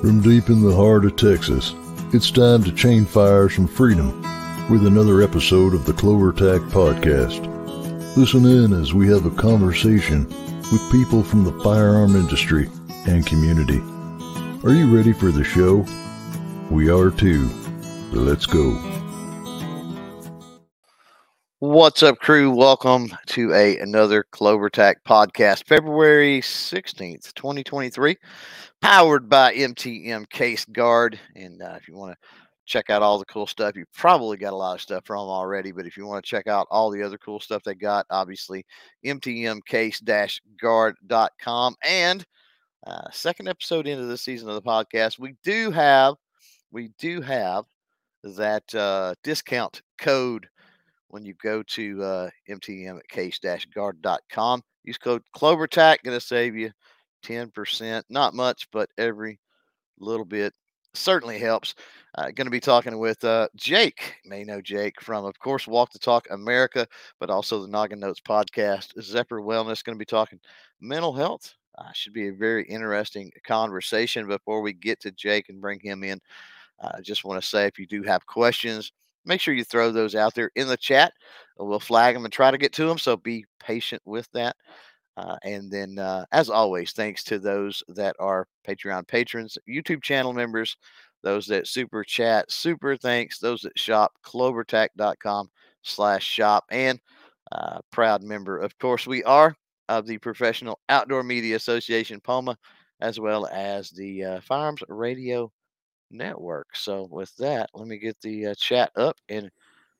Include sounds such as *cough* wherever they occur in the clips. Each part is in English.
From deep in the heart of Texas, it's time to chain fires from freedom with another episode of the Clover Tack Podcast. Listen in as we have a conversation with people from the firearm industry and community. Are you ready for the show? We are too. Let's go. What's up, crew? Welcome to a another Clover Tack podcast, February 16th, 2023, powered by MTM Case Gard. And uh, if you want to check out all the cool stuff, you probably got a lot of stuff from them already. But if you want to check out all the other cool stuff they got, obviously, MTMcase-gard.com. And uh, second episode into the season of the podcast, we do have, we do have that uh, discount code when you go to uh, MTM at case-gard.com. Use code CloverTack, going to save you 10%. Not much, but every little bit certainly helps. Uh, going to be talking with uh, Jake. You may know Jake from, of course, Walk the Talk America, but also the Noggin Notes podcast. Zephyr Wellness going to be talking mental health. Uh, should be a very interesting conversation. Before we get to Jake and bring him in, I just want to say if you do have questions, make sure you throw those out there in the chat. We'll flag them and try to get to them. So be patient with that. Uh, and then, uh, as always, thanks to those that are Patreon patrons, YouTube channel members, those that super chat, super thanks, those that shop, clovertack.com slash shop, and uh, proud member, of course, we are of the Professional Outdoor Media Association, POMA, as well as the uh, Firearms Radio Network. So, with that, let me get the uh, chat up and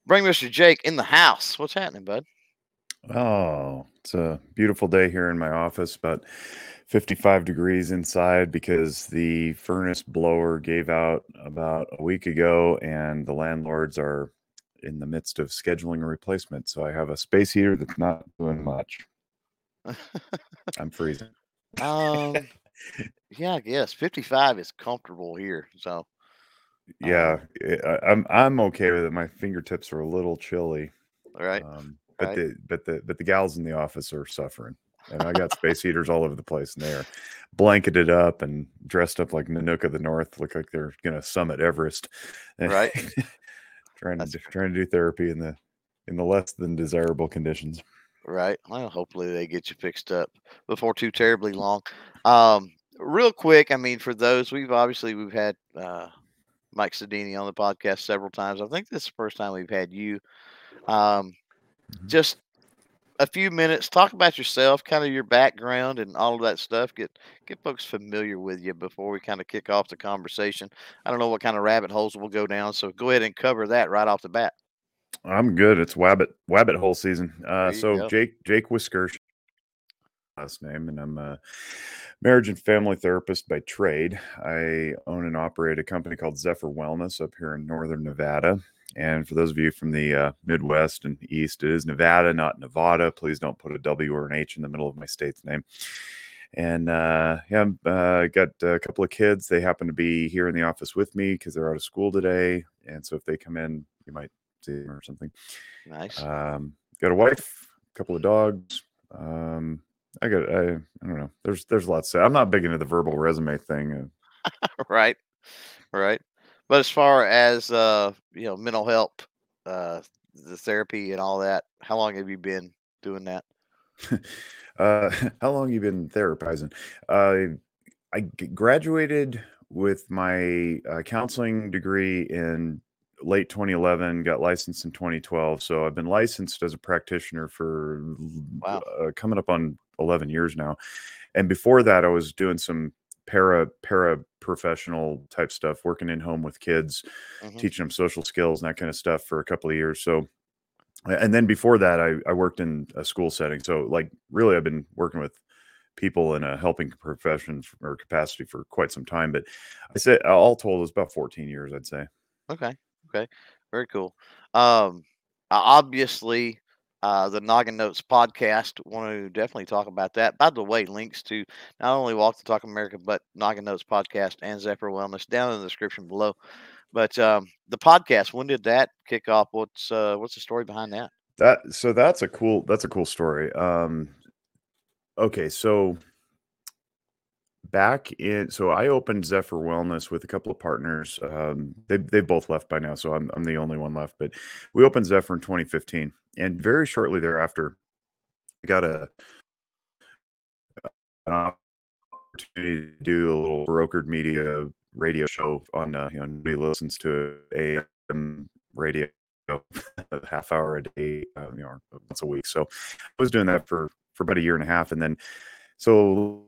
bring Mr. Jake in the house. What's happening, bud? Oh, it's a beautiful day here in my office, about 55 degrees inside because the furnace blower gave out about a week ago, and the landlords are in the midst of scheduling a replacement. So I have a space heater that's not doing much. *laughs* I'm freezing. um, yeah, I guess 55 is comfortable here. So, Yeah, it- I, I'm I'm okay with it. My fingertips are a little chilly, all right. um, but Right. the but the but the gals in the office are suffering, and I got space heaters all over the place, and they're blanketed up and dressed up like Nanook of the North, look like they're gonna summit Everest, Right. *laughs* trying to That's do, trying to do therapy in the in the less than desirable conditions. Right. Well, hopefully they get you fixed up before too terribly long. Um, real quick, I mean, for those we've obviously we've had uh, Mike Sodini on the podcast several times. I think this is the first time we've had you. Um, Mhm. just a few minutes, talk about yourself, kind of your background and all of that stuff. Get get folks familiar with you before we kind of kick off the conversation. I don't know what kind of rabbit holes we'll go down, so go ahead and cover that right off the bat. I'm good. It's Wabbit Wabbit hole season. Uh, so go. Jake Jake Whisker, last name, and I'm a marriage and family therapist by trade. I own and operate a company called Zephyr Wellness up here in northern Nevada. And for those of you from the uh, Midwest and East, it is Nevada, not Nevada. Please don't put a W or an H in the middle of my state's name. And uh, yeah, I'm, uh, got a couple of kids. They happen to be here in the office with me because they're out of school today. And so if they come in, you might or something. Nice. Um, got a wife, a couple of dogs. Um, I got I, I don't know. There's there's lots. To say. I'm not big into the verbal resume thing. Uh, *laughs* right right but as far as uh you know mental health uh the therapy and all that how long have you been doing that *laughs* uh, *laughs* how long you been therapizing? Uh, I g- graduated with my uh, counseling degree in late 2011. Got licensed in 2012. So I've been licensed as a practitioner for Wow. uh, coming up on 11 years now. And before that, I was doing some para para professional type stuff, working in home with kids, Mhm. teaching them social skills and that kind of stuff for a couple of years. So, and then before that, I, I worked in a school setting. So, like, really, I've been working with people in a helping profession or capacity for quite some time. But I say all told, it's about 14 years, I'd say. okay okay very cool. Um obviously uh the noggin notes podcast want to definitely talk about that. By the way links to not only walk the talk america but noggin notes podcast and zephyr wellness down in the description below. But um the podcast when did that kick off? What's uh what's the story behind that? That so that's a cool that's a cool story. Um, okay, so back in so I opened Zephyr Wellness with a couple of partners. Um, they they both left by now, so I'm I'm the only one left. But we opened Zephyr in 2015, and very shortly thereafter, I got a an opportunity to do a little brokered media radio show on uh, you know nobody listens to AM radio a *laughs* half hour a day, uh, you know, once a week. So I was doing that for for about a year and a half, and then so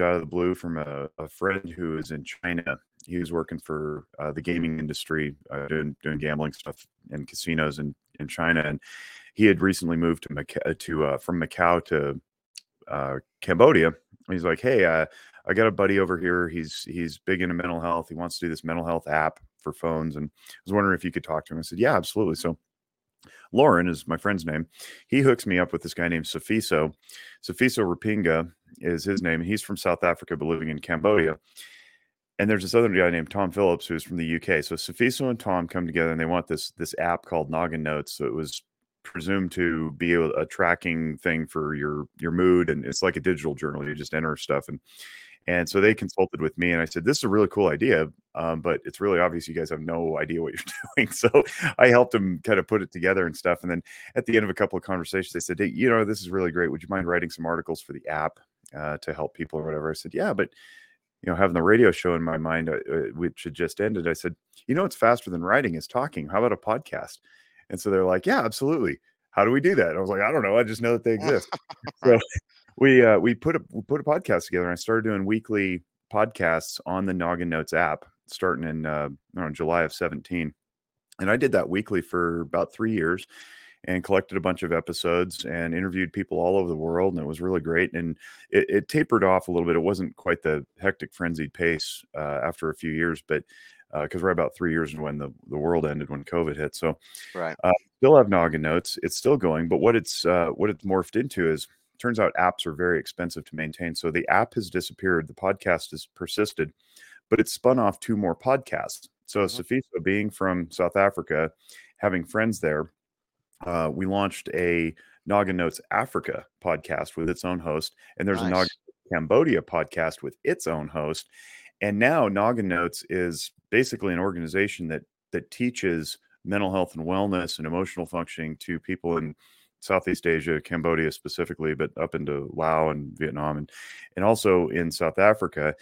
out of the blue from a, a friend who is in China. He was working for uh, the gaming industry, uh, doing doing gambling stuff in casinos in in China, and he had recently moved to Macau, to uh, from Macau to uh, Cambodia. He's like, "Hey, uh, I got a buddy over here. He's he's big into mental health. He wants to do this mental health app for phones, and I was wondering if you could talk to him." I said, "Yeah, absolutely." So Lauren is my friend's name. He hooks me up with this guy named Safiso. Safiso Rapinga is his name. He's from South Africa, but living in Cambodia. And there's this other guy named Tom Phillips who's from the UK. So Safiso and Tom come together and they want this this app called Noggin Notes. So it was presumed to be a, a tracking thing for your your mood, and it's like a digital journal. You just enter stuff and and so they consulted with me, and I said, "This is a really cool idea, um, but it's really obvious you guys have no idea what you're *laughs* doing." So I helped them kind of put it together and stuff. And then at the end of a couple of conversations, they said, "Hey, you know, this is really great. Would you mind writing some articles for the app uh, to help people or whatever?" I said, "Yeah, but." You know, having the radio show in my mind, uh, uh which had just ended, I said, "You know, it's faster than writing is talking. How about a podcast?" And so they're like, "Yeah, absolutely." How do we do that? And I was like, "I don't know. I just know that they *laughs* exist." so we uh, we put a we put a podcast together. and I started doing weekly podcasts on the Noggin Notes app, starting in uh, know, July of seventeen, and I did that weekly for about three years, and collected a bunch of episodes and interviewed people all over the world, and it was really great. And it, it tapered off a little bit. It wasn't quite the hectic, frenzied pace uh, after a few years, but because uh, we're about three years when the, the world ended when COVID hit. So, right, uh, still have Noggin Notes. It's still going, but what it's uh, what it's morphed into is turns out apps are very expensive to maintain. So the app has disappeared. The podcast has persisted, but it's spun off two more podcasts. So mm-hmm. Safiso, being from South Africa, having friends there, uh, we launched a Noggin Notes Africa podcast with its own host, and there's nice. a Noggin Cambodia podcast with its own host. And now Noggin Notes is basically an organization that that teaches mental health and wellness and emotional functioning to people in Southeast Asia, Cambodia specifically, but up into Laos and Vietnam and and also in South Africa.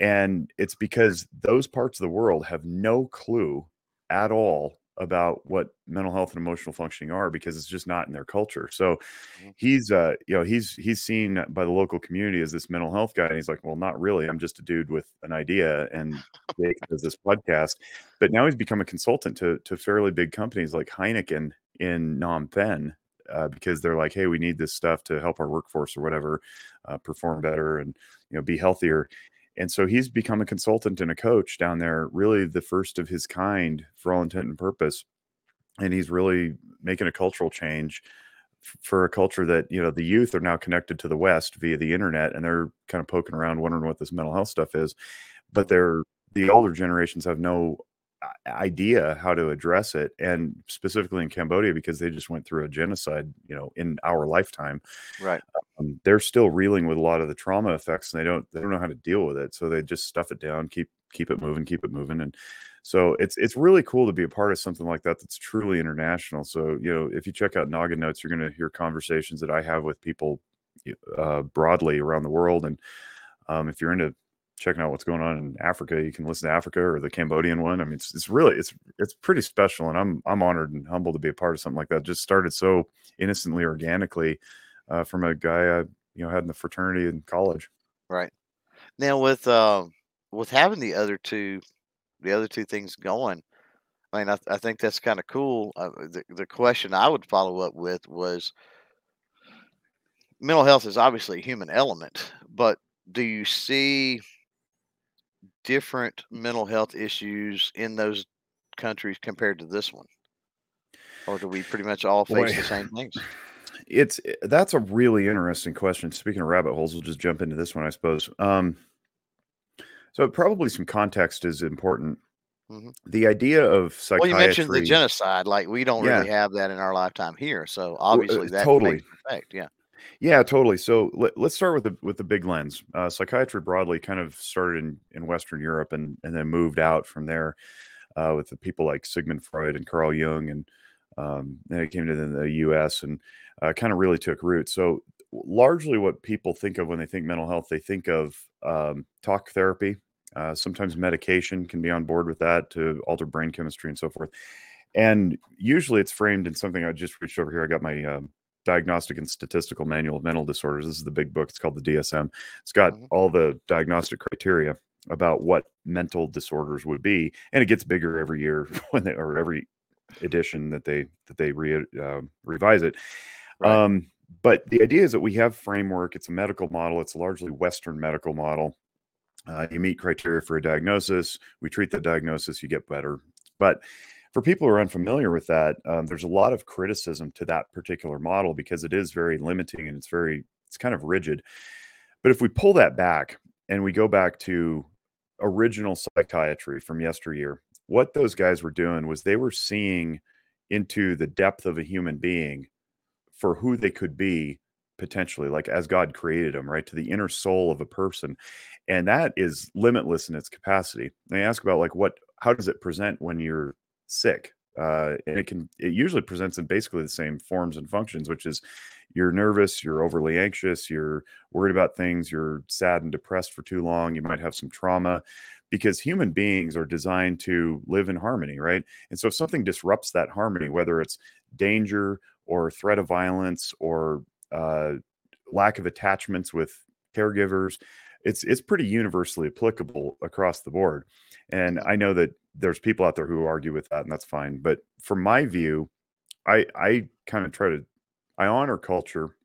And it's because those parts of the world have no clue at all about what mental health and emotional functioning are because it's just not in their culture. So mm-hmm. he's uh you know he's he's seen by the local community as this mental health guy and he's like well not really I'm just a dude with an idea and *laughs* does this podcast but now he's become a consultant to to fairly big companies like Heineken in Phnom Penh uh, because they're like, hey, we need this stuff to help our workforce or whatever uh, perform better and you know be healthier. And so he's become a consultant and a coach down there, really the first of his kind for all intent and purpose. And he's really making a cultural change for a culture that you know the youth are now connected to the West via the internet, and they're kind of poking around wondering what this mental health stuff is, but they're the older generations have no idea how to address it and specifically in cambodia because they just went through a genocide you know in our lifetime right. um, they're still reeling with a lot of the trauma effects and they don't they don't know how to deal with it so they just stuff it down keep keep it moving keep it moving and so it's it's really cool to be a part of something like that that's truly international so you know if you check out noggin notes you're going to hear conversations that i have with people uh, broadly around the world and um, if you're into checking out what's going on in Africa, you can listen to Africa or the Cambodian one. I mean, it's, it's really it's it's pretty special, and I'm I'm honored and humbled to be a part of something like that. Just started so innocently, organically, uh, from a guy I you know had in the fraternity in college. Right now, with uh, with having the other two, the other two things going, I mean, I, I think that's kind of cool. Uh, the the question I would follow up with was. Mental health is obviously a human element, but do you see different mental health issues in those countries compared to this one? Or do we pretty much all face Boy, the same *laughs* things? It's eh, that's a really interesting question. Speaking of rabbit holes, we'll just jump into this one, I suppose. Um, so probably some context is important. Mm-hmm. The idea of psychiatry. Well, you mentioned the genocide. Like we don't yeah. really have that in our lifetime here, so uh, obviously that totally effect. Yeah. Yeah, totally. So let, us start with the with the big lens. Uh, psychiatry broadly kind of started in, in Western Europe and and then moved out from there uh, with the people like Sigmund Freud and Carl Jung, and um, then it came to the, the U.S. and uh, kind of really took root. So largely, what people think of when they think mental health, they think of um, talk therapy. Uh, sometimes medication can be on board with that to alter brain chemistry and so forth. And usually, it's framed in something. I just reached over here. I got my um, Diagnostic and Statistical Manual of Mental Disorders. This is the big book. It's called the DSM. It's got mm-hmm. all the diagnostic criteria about what mental disorders would be, and it gets bigger every year *laughs* when they or every edition that they that they re, uh, revise it. Right. Um, but the idea is that we have framework. It's a medical model. It's a largely Western medical model. Uh, you meet criteria for a diagnosis. We treat the diagnosis. You get better. But for people who are unfamiliar with that, um, there's a lot of criticism to that particular model because it is very limiting and it's very it's kind of rigid. But if we pull that back and we go back to original psychiatry from yesteryear, what those guys were doing was they were seeing into the depth of a human being for who they could be potentially like as god created them right to the inner soul of a person and that is limitless in its capacity they ask about like what how does it present when you're sick uh, and it can it usually presents in basically the same forms and functions which is you're nervous you're overly anxious you're worried about things you're sad and depressed for too long you might have some trauma because human beings are designed to live in harmony right? And so if something disrupts that harmony whether it's danger or threat of violence or uh, lack of attachments with caregivers it's it's pretty universally applicable across the board. And i know that there's people out there who argue with that and that's fine but from my view i i kind of try to i honor culture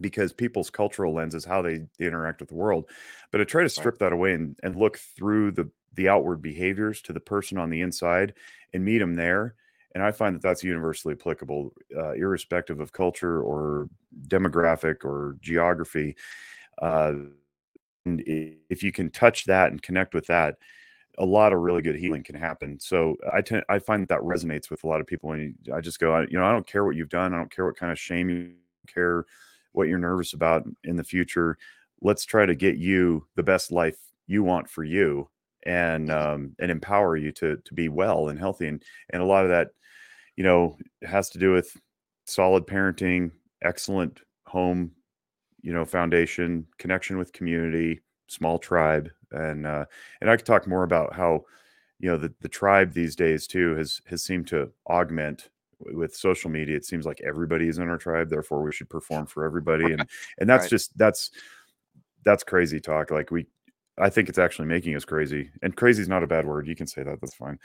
because people's cultural lens is how they, they interact with the world but i try to strip right. that away and, and look through the the outward behaviors to the person on the inside and meet them there and i find that that's universally applicable uh, irrespective of culture or demographic or geography uh, and if you can touch that and connect with that a lot of really good healing can happen. So i tend i find that, that resonates with a lot of people and i just go you know i don't care what you've done. I don't care what kind of shame you care what you're nervous about in the future. Let's try to get you the best life you want for you and um, and empower you to to be well and healthy. And and a lot of that you know has to do with solid parenting excellent home you know foundation connection with community small tribe and uh and i could talk more about how you know the the tribe these days too has has seemed to augment with social media it seems like everybody is in our tribe therefore we should perform for everybody and *laughs* and that's right. just that's that's crazy talk like we i think it's actually making us crazy and crazy is not a bad word you can say that that's fine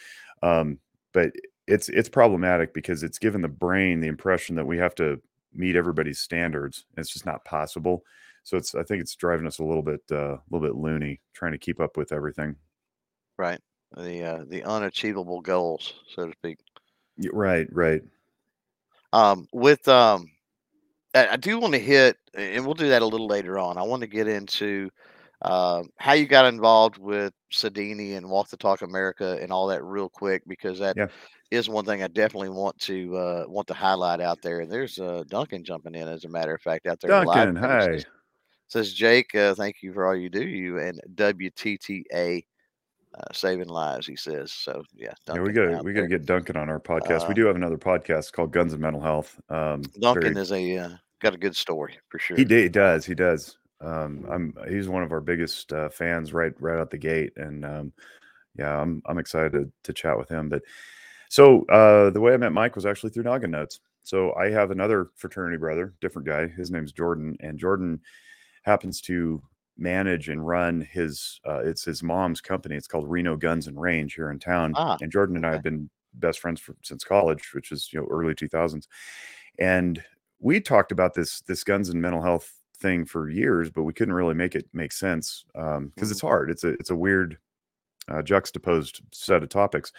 um but it's it's problematic because it's given the brain the impression that we have to meet everybody's standards it's just not possible so it's i think it's driving us a little bit uh, a little bit loony trying to keep up with everything right the uh, the unachievable goals so to speak Right, right. Um, with um, I, I do want to hit, and we'll do that a little later on. I want to get into uh, how you got involved with Sodini and Walk the Talk America and all that real quick because that Yeah. is one thing I definitely want to uh, want to highlight out there. And there's uh, Duncan jumping in, as a matter of fact, out there live. Duncan, hi. Says, says Jake, uh, thank you for all you do, you and WTTA uh, saving lives. He says so. Yeah, yeah we got we got to get Duncan on our podcast. Uh, we do have another podcast called Guns and Mental Health. Um, Duncan very, is a uh, got a good story for sure. He, he does. He does. Um, I'm he's one of our biggest uh, fans right right out the gate, and um, yeah, I'm I'm excited to, to chat with him. But so uh, the way I met Mike was actually through Noggin Notes. So I have another fraternity brother, different guy. His name's Jordan, and Jordan happens to manage and run his uh, it's his mom's company. It's called Reno Guns and Range here in town. Ah, and Jordan and I have been best friends for, since college, which is you know early 2000s. And we talked about this this guns and mental health thing for years, but we couldn't really make it make sense because um, mm-hmm. it's hard. It's a it's a weird uh, juxtaposed set of topics.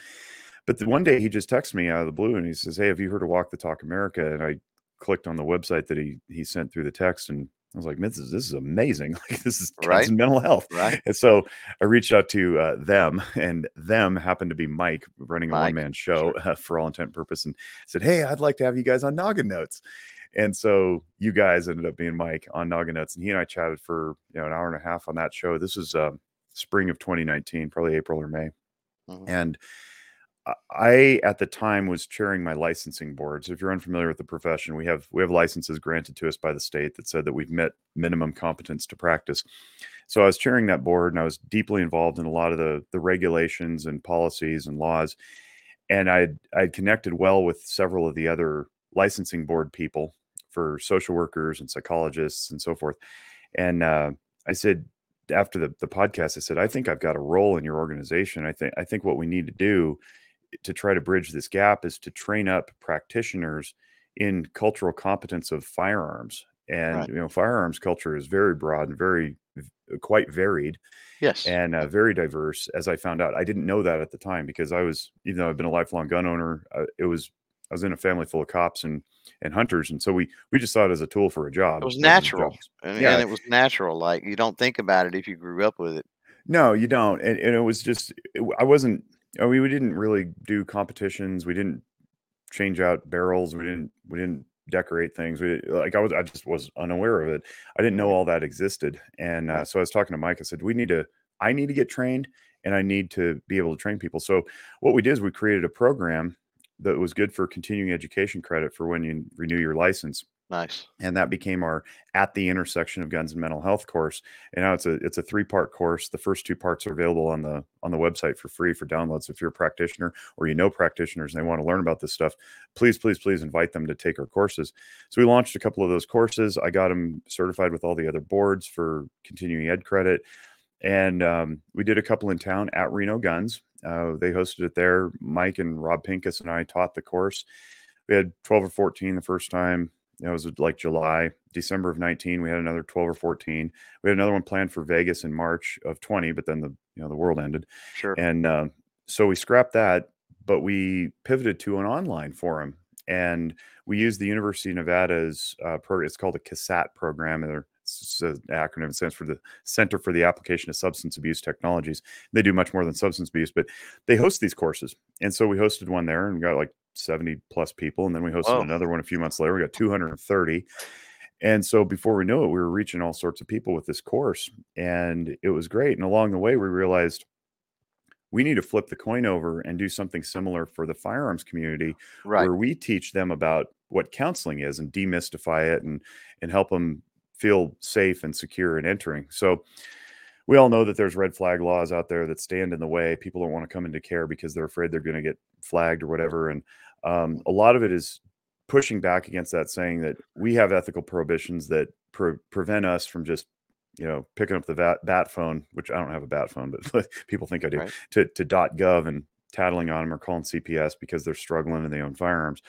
But the one day he just texted me out of the blue and he says, "Hey, have you heard of Walk the Talk America?" And I clicked on the website that he he sent through the text and I was like, this is this is amazing. *laughs* Like this is right. mental health. Right. And so I reached out to uh, them, and them happened to be Mike running a one man show sure. uh, for all intent and purpose, and said, "Hey, I'd like to have you guys on Noggin Notes." And so you guys ended up being Mike on Noggin Notes, and he and I chatted for you know an hour and a half on that show. This was uh, spring of 2019, probably April or May, Mhm. and I- I at the time was chairing my licensing board. So if you're unfamiliar with the profession, we have we have licenses granted to us by the state that said that we've met minimum competence to practice. So I was chairing that board and I was deeply involved in a lot of the the regulations and policies and laws. And I'd I'd connected well with several of the other licensing board people for social workers and psychologists and so forth. And uh, I said after the, the podcast, I said, I think I've got a role in your organization. I think I think what we need to do to try to bridge this gap is to train up practitioners in cultural competence of firearms. And Right. you know, firearms culture is very broad and very quite varied Yes. and uh, very diverse. As I found out, I didn't know that at the time because I was, even though I've been a lifelong gun owner, uh, it was I was in a family full of cops and and hunters, and so we we just saw it as a tool for a job. it was natural. And, Yeah. and it was natural. Like you don't think about it if you grew up with it. No, you don't. And, and it was just, it I wasn't, I mean, we didn't really do competitions. We didn't change out barrels. We didn't, we didn't decorate things. We like, I was, I just was unaware of it. I didn't know all that existed. And uh, so I was talking to Mike. I said, we need to, I need to get trained and I need to be able to train people. So what we did is we created a program that was good for continuing education credit for when you renew your license Nice. and that became our at the intersection of guns and mental health course and now it's a it's a three part course. The first two parts are available on the on the website for free for downloads. if you're a practitioner or you know practitioners and they want to learn about this stuff please please please invite them to take our courses. So we launched a couple of those courses. I got them certified with all the other boards for continuing ed credit and um, we did a couple in town at reno guns. Uh, they hosted it there. Mike and rob pincus and i taught the course. We had 12 or 14 the first time it was like July, December of 19. We had another 12 or 14. We had another one planned for Vegas in March of 20, but then the you know the world ended, Sure. and uh, so we scrapped that. But we pivoted to an online forum, and we used the University of Nevada's uh, program. It's called a CASAT program. It's an acronym. It stands for the Center for the Application of Substance Abuse Technologies. They do much more than substance abuse, but they host these courses, and so we hosted one there and we got like 70 plus people and then we hosted Whoa. another one a few months later we got 230 and so before we knew it we were reaching all sorts of people with this course and it was great and along the way we realized we need to flip the coin over and do something similar for the firearms community Right. where we teach them about what counseling is and demystify it and and help them feel safe and secure in entering so we all know that there's red flag laws out there that stand in the way. People don't want to come into care because they're afraid they're going to get flagged or whatever. And um, a lot of it is pushing back against that, saying that we have ethical prohibitions that pre- prevent us from just, you know, picking up the bat, bat phone, which I don't have a bat phone, but *laughs* people think I do, Right. to, to .gov and tattling on them or calling CPS because they're struggling and they own firearms.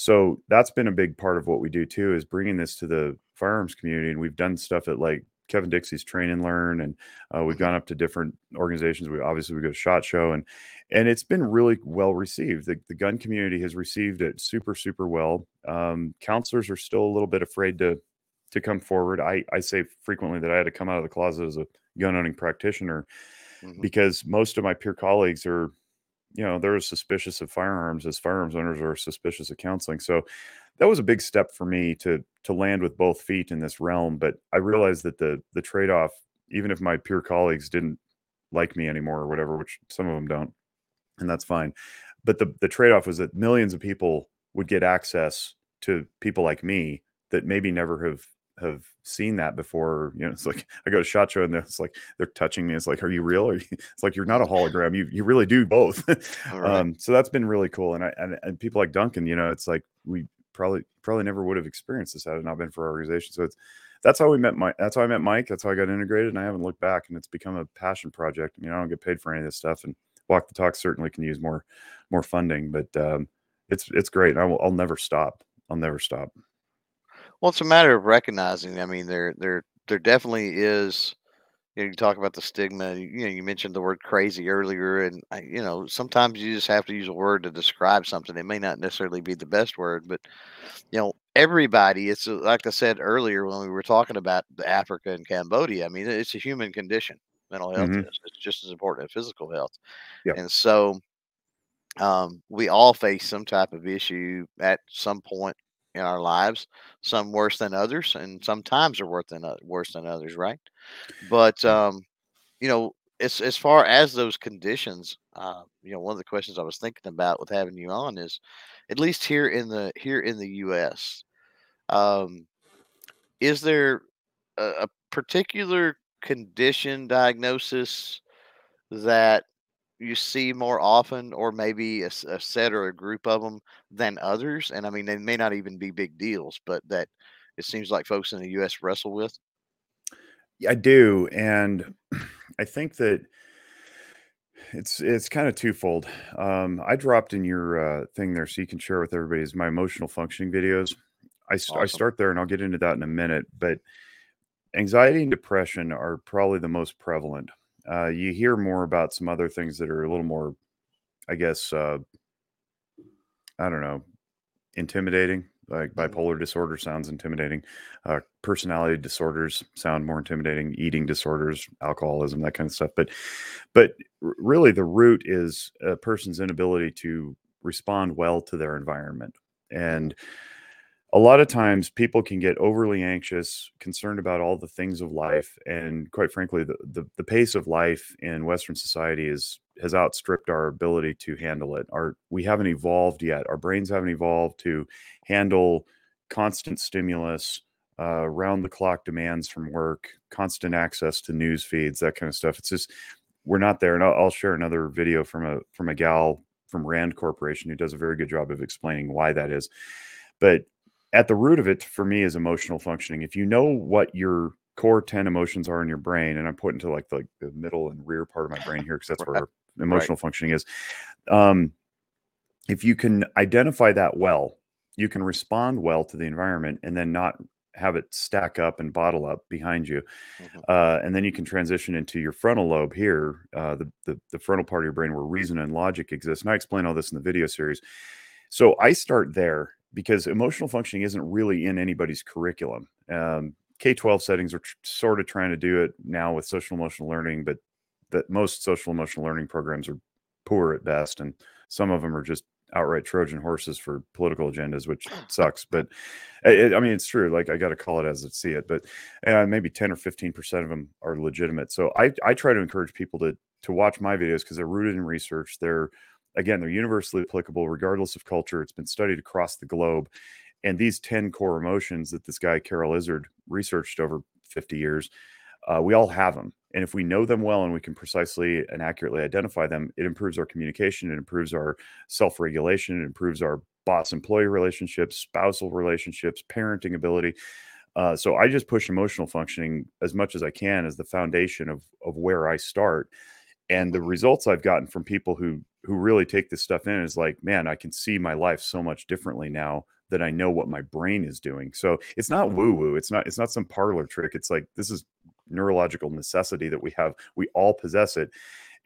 So that's been a big part of what we do too, is bringing this to the firearms community. And we've done stuff at like Kevin Dixie's Train and Learn, and uh, we've Mhm. gone up to different organizations. We obviously we go to Shot Show, and and it's been really well received. The, the gun community has received it super super well. Um, counselors are still a little bit afraid to to come forward. I I say frequently that I had to come out of the closet as a gun owning practitioner Mhm. because most of my peer colleagues are you know they're as suspicious of firearms as firearms owners are suspicious of counseling. So that was a big step for me to to land with both feet in this realm but i realized that the the trade-off even if my peer colleagues didn't like me anymore or whatever which some of them don't and that's fine but the the trade-off was that millions of people would get access to people like me that maybe never have have seen that before you know it's like *laughs* i go to shot show and it's like they're touching me it's like are you real? Or *laughs* it's like you're not a *laughs* hologram you you really do both. Right. um so that's been really cool and i and, and people like duncan you know it's like we probably probably never would have experienced this had it not been for our organization so it's that's how we met mike that's how i met mike that's how i got integrated and i haven't looked back and it's become a passion project i mean i don't get paid for any of this stuff and walk the talk certainly can use more more funding but um it's it's great and I will, i'll never stop i'll never stop Well, it's a matter of recognizing. I mean, there, there, there definitely is. You, know, you talk about the stigma. You know, you mentioned the word crazy earlier, and I, you know, sometimes you just have to use a word to describe something. It may not necessarily be the best word, but you know, everybody. It's uh, like I said earlier when we were talking about the Africa and Cambodia. I mean, it's a human condition. Mental health Mhm. is. It's just as important as physical health. Yep. And so, um, we all face some type of issue at some point in our lives. Some worse than others, and sometimes are worse than worse than others, right? But um, you know, as as far as those conditions, uh, you know, one of the questions I was thinking about with having you on is, at least here in the here in the U.S., um, is there a, a particular condition diagnosis that you see more often, or maybe a, a, set or a group of them than others? And I mean, they may not even be big deals, but that it seems like folks in the U.S. wrestle with. Yeah, I do, and *clears throat* I think that it's it's kind of twofold. Um, I dropped in your uh, thing there so you can share with everybody is my emotional functioning videos. I, st- awesome. I start there, and I'll get into that in a minute. But anxiety and depression are probably the most prevalent. Uh, you hear more about some other things that are a little more, I guess, uh, I don't know, intimidating. Like mm-hmm. bipolar disorder sounds intimidating. Uh, personality disorders sound more intimidating. Eating disorders, alcoholism, that kind of stuff. But, but really, the root is a person's inability to respond well to their environment. And a lot of times people can get overly anxious, concerned about all the things of life, and quite frankly, the, the, the pace of life in Western society is has outstripped our ability to handle it. Our we haven't evolved yet. Our brains haven't evolved to handle constant stimulus, uh, round the clock demands from work, constant access to news feeds, that kind of stuff. It's just we're not there. And I'll, I'll share another video from a from a gal from Rand Corporation who does a very good job of explaining why that is. But at the root of it for me is emotional functioning. If you know what your core 10 emotions are in your brain, and I'm putting to like the, the middle and rear part of my brain here because that's *laughs* right. where emotional right. functioning is. Um, if you can identify that well, you can respond well to the environment and then not have it stack up and bottle up behind you. Mm-hmm. Uh, and then you can transition into your frontal lobe here, uh, the, the, the frontal part of your brain where reason and logic exist. And I explain all this in the video series. So I start there because emotional functioning isn't really in anybody's curriculum. Um, K 12 settings are tr- sort of trying to do it now with social emotional learning, but that most social emotional learning programs are poor at best. And some of them are just outright Trojan horses for political agendas, which sucks. But it, I mean, it's true. Like I got to call it as I see it. But uh, maybe 10 or 15% of them are legitimate. So I, I try to encourage people to, to watch my videos because they're rooted in research. They're, again, they're universally applicable regardless of culture. It's been studied across the globe. And these 10 core emotions that this guy, Carroll Izard, researched over 50 years, uh, we all have them. And if we know them well and we can precisely and accurately identify them, it improves our communication, it improves our self regulation, it improves our boss employee relationships, spousal relationships, parenting ability. Uh, so I just push emotional functioning as much as I can as the foundation of of where I start. And the results I've gotten from people who who really take this stuff in is like, man, I can see my life so much differently now that I know what my brain is doing. So it's not mm-hmm. woo woo. It's not it's not some parlor trick. It's like this is neurological necessity that we have. We all possess it,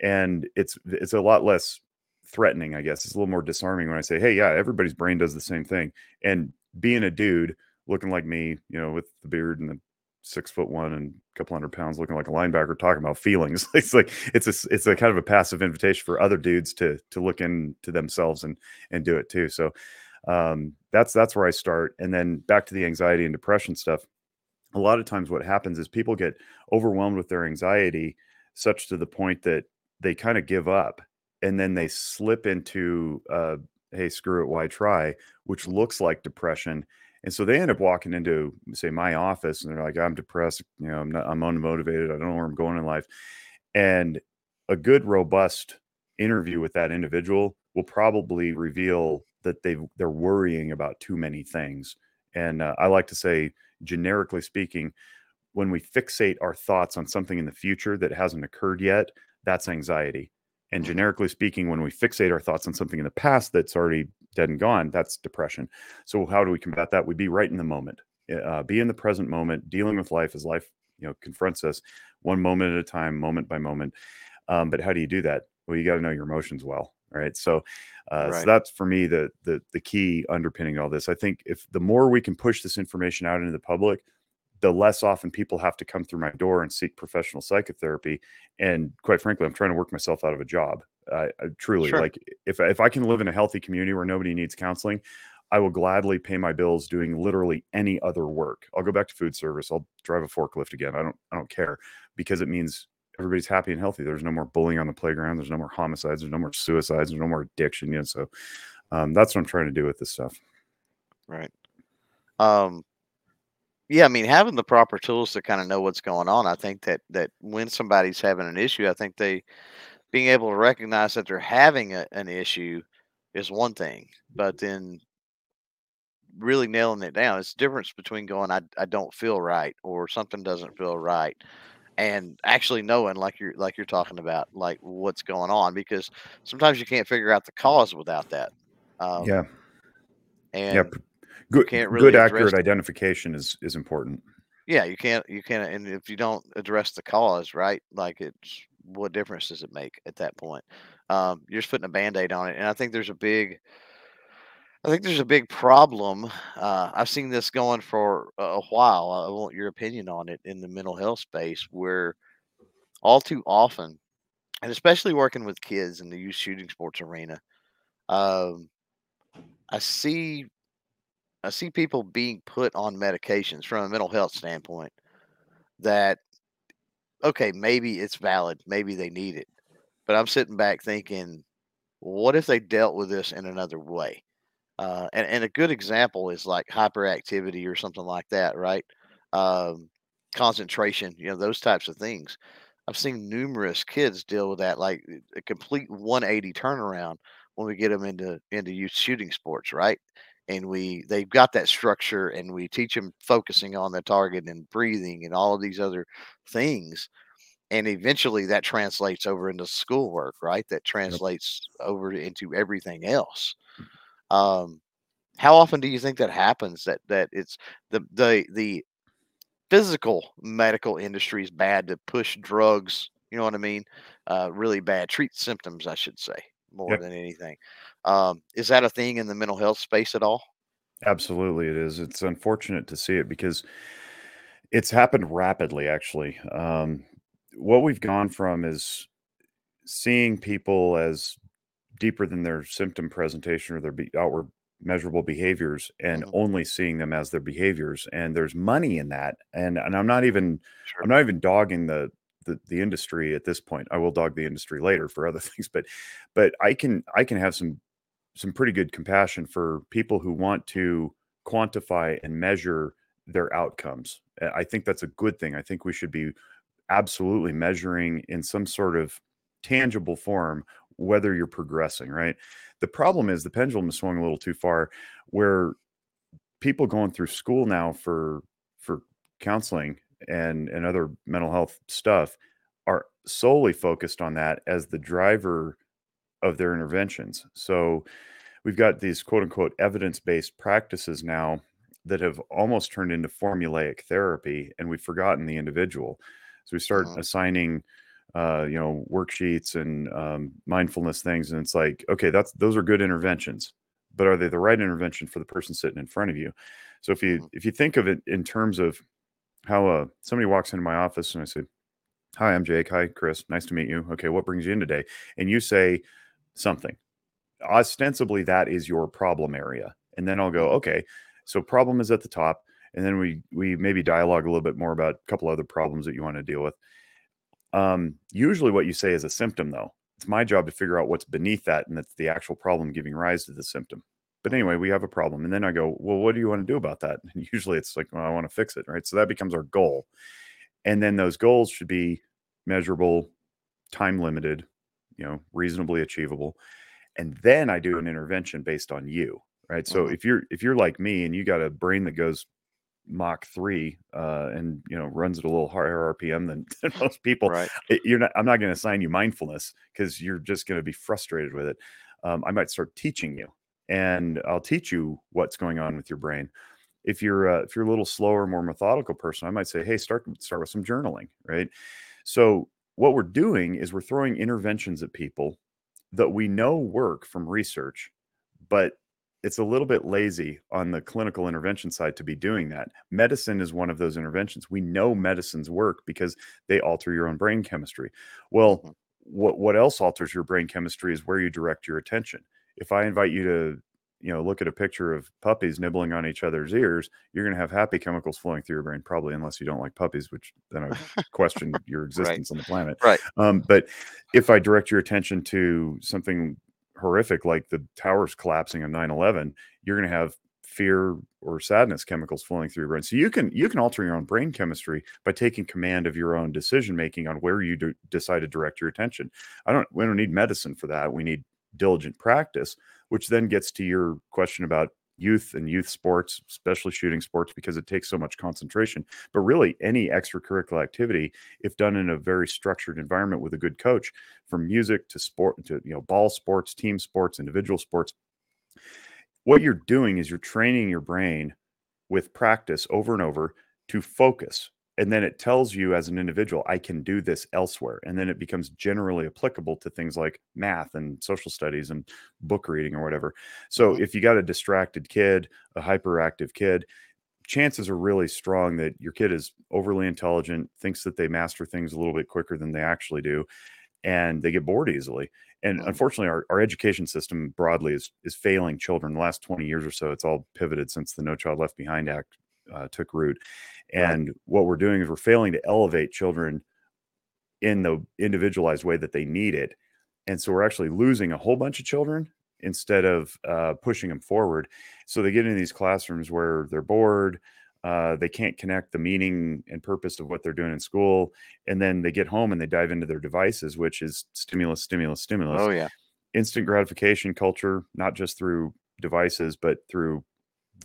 and it's it's a lot less threatening. I guess it's a little more disarming when I say, hey, yeah, everybody's brain does the same thing. And being a dude looking like me, you know, with the beard and the six foot one and a couple hundred pounds looking like a linebacker talking about feelings. *laughs* It's like it's a it's a kind of a passive invitation for other dudes to to look into themselves and and do it too. So um that's that's where i start. And then back to the anxiety and depression stuff. A lot of times what happens is people get overwhelmed with their anxiety such to the point that they kind of give up and then they slip into uh hey screw it why try? which looks like depression and so they end up walking into, say, my office, and they're like, "I'm depressed. You know, I'm not. I'm unmotivated. I don't know where I'm going in life." And a good, robust interview with that individual will probably reveal that they they're worrying about too many things. And uh, I like to say, generically speaking, when we fixate our thoughts on something in the future that hasn't occurred yet, that's anxiety. And generically speaking, when we fixate our thoughts on something in the past that's already dead and gone, that's depression. So how do we combat that? We be right in the moment, eh, uh, be in the present moment, dealing with life as life you know confronts us, one moment at a time, moment by moment. Um, but how do you do that? Well, you got to know your emotions well, right? So, uh, right. so that's for me the the the key underpinning all this. I think if the more we can push this information out into the public, the less often people have to come through my door and seek professional psychotherapy. And quite frankly, I'm trying to work myself out of a job. Uh, truly, sure. like if if I can live in a healthy community where nobody needs counseling, I will gladly pay my bills doing literally any other work. I'll go back to food service. I'll drive a forklift again. I don't I don't care because it means everybody's happy and healthy. There's no more bullying on the playground. There's no more homicides. There's no more suicides. There's no more addiction. You know, so um, that's what I'm trying to do with this stuff. Right. Um, yeah, I mean, having the proper tools to kind of know what's going on. I think that that when somebody's having an issue, I think they being able to recognize that they're having a, an issue is one thing, but then really nailing it down, it's the difference between going, I, I don't feel right or something doesn't feel right and actually knowing like you're like you're talking about like what's going on because sometimes you can't figure out the cause without that um, yeah. and Yeah. Good, can't really good accurate it. identification is is important. yeah you can't you can't and if you don't address the cause right like it's what difference does it make at that point um, you're just putting a band-aid on it and i think there's a big i think there's a big problem uh, i've seen this going for a a while i want your opinion on it in the mental health space where all too often and especially working with kids in the youth shooting sports arena um, i see i see people being put on medications from a mental health standpoint that okay, maybe it's valid, maybe they need it. But I'm sitting back thinking, what if they dealt with this in another way? Uh, and, and a good example is like hyperactivity or something like that, right? Um, concentration, you know, those types of things. I've seen numerous kids deal with that, like a complete 180 turnaround when we get them into into youth shooting sports, right? And we they've got that structure, and we teach them focusing on the target and breathing and all of these other things and eventually that translates over into schoolwork right? That translates over into everything else. Um how often do you think that happens that that it's the the the physical medical industry is bad to push drugs you know what i mean? Uh really bad treat symptoms i should say more Yep. than anything um is that a thing in the mental health space at all Absolutely, it is. It's unfortunate to see it because it's happened rapidly, actually. Um, what we've gone from is seeing people as deeper than their symptom presentation or their be- outward measurable behaviors and Mhm. only seeing them as their behaviors and there's money in that and and I'm not even sure I'm not even dogging the, the the industry at this point. I will dog the industry later for other *laughs* things, but but I can I can have some some pretty good compassion for people who want to quantify and measure their outcomes. I think that's a good thing. I think we should be absolutely measuring in some sort of tangible form whether you're progressing, right? The problem is the pendulum is swung a little too far where people going through school now for for counseling and and other mental health stuff are solely focused on that as the driver of their interventions. So we've got these quote unquote evidence based practices now that have almost turned into formulaic therapy and we've forgotten the individual. So we start Mhm. assigning uh, you know worksheets and um, mindfulness things and it's like okay that's those are good interventions but are they the right intervention for the person sitting in front of you so if you Mhm. if you think of it in terms of how uh, somebody walks into my office and i say hi i'm jake. Hi chris. Nice to meet you. Okay what brings you in today? And you say something. Ostensibly that is your problem area. And then i'll go okay so problem is at the top. And then we we maybe dialogue a little bit more about a couple other problems that you want to deal with. Um usually what you say is a symptom though. It's my job to figure out what's beneath that and that's the actual problem giving rise to the symptom but anyway we have a problem and then i go well what do you want to do about that? *laughs* And usually it's like well i want to fix it right? So that becomes our goal. And then those goals should be measurable time limited you know reasonably achievable and then i do an intervention based on you right? So Mhm. if you're if you're like me and you got a brain that goes mach 3 uh and you know runs at a little higher rpm than, *laughs* than most people right. you're not i'm not going to assign you mindfulness because you're just going to be frustrated with it. Um, i might start teaching you and i'll teach you what's going on with your brain if you're uh, if you're a little slower more methodical person i might say hey start start with some journaling right so what we're doing is we're throwing interventions at people that we know work from research but it's a little bit lazy on the clinical intervention side to be doing that. Medicine is one of those interventions. We know medicines work because they alter your own brain chemistry. Well, Mhm. what what else alters your brain chemistry is where you direct your attention. If I invite you to you know look at a picture of puppies nibbling on each other's ears you're going to have happy chemicals flowing through your brain probably unless you don't like puppies which then i *laughs* question your existence right. on the planet. Right. Um, but if i direct your attention to something horrific like the towers collapsing on 9-11 you're going to have fear or sadness chemicals flowing through your brain. So you can you can alter your own brain chemistry by taking command of your own decision making on where you do, decide to direct your attention. I don't we don't need medicine for that. We need diligent practice which then gets to your question about youth and youth sports, especially shooting sports, because it takes so much concentration. But really, any extracurricular activity, if done in a very structured environment with a good coach, from music to sport to you know ball sports, team sports, individual sports, what you're doing is you're training your brain with practice over and over to focus and then it tells you as an individual i can do this elsewhere and then it becomes generally applicable to things like math and social studies and book reading or whatever so mm-hmm. if you got a distracted kid a hyperactive kid chances are really strong that your kid is overly intelligent thinks that they master things a little bit quicker than they actually do and they get bored easily and mm-hmm. unfortunately our, our education system broadly is is failing children the last 20 years or so it's all pivoted since the no child left behind act uh, took root and right. what we're doing is we're failing to elevate children in the individualized way that they need it. And so we're actually losing a whole bunch of children instead of uh, pushing them forward. So they get into these classrooms where they're bored, uh, they can't connect the meaning and purpose of what they're doing in school, and then they get home and they dive into their devices, which is stimulus, stimulus, stimulus. Oh yeah, instant gratification culture, not just through devices, but through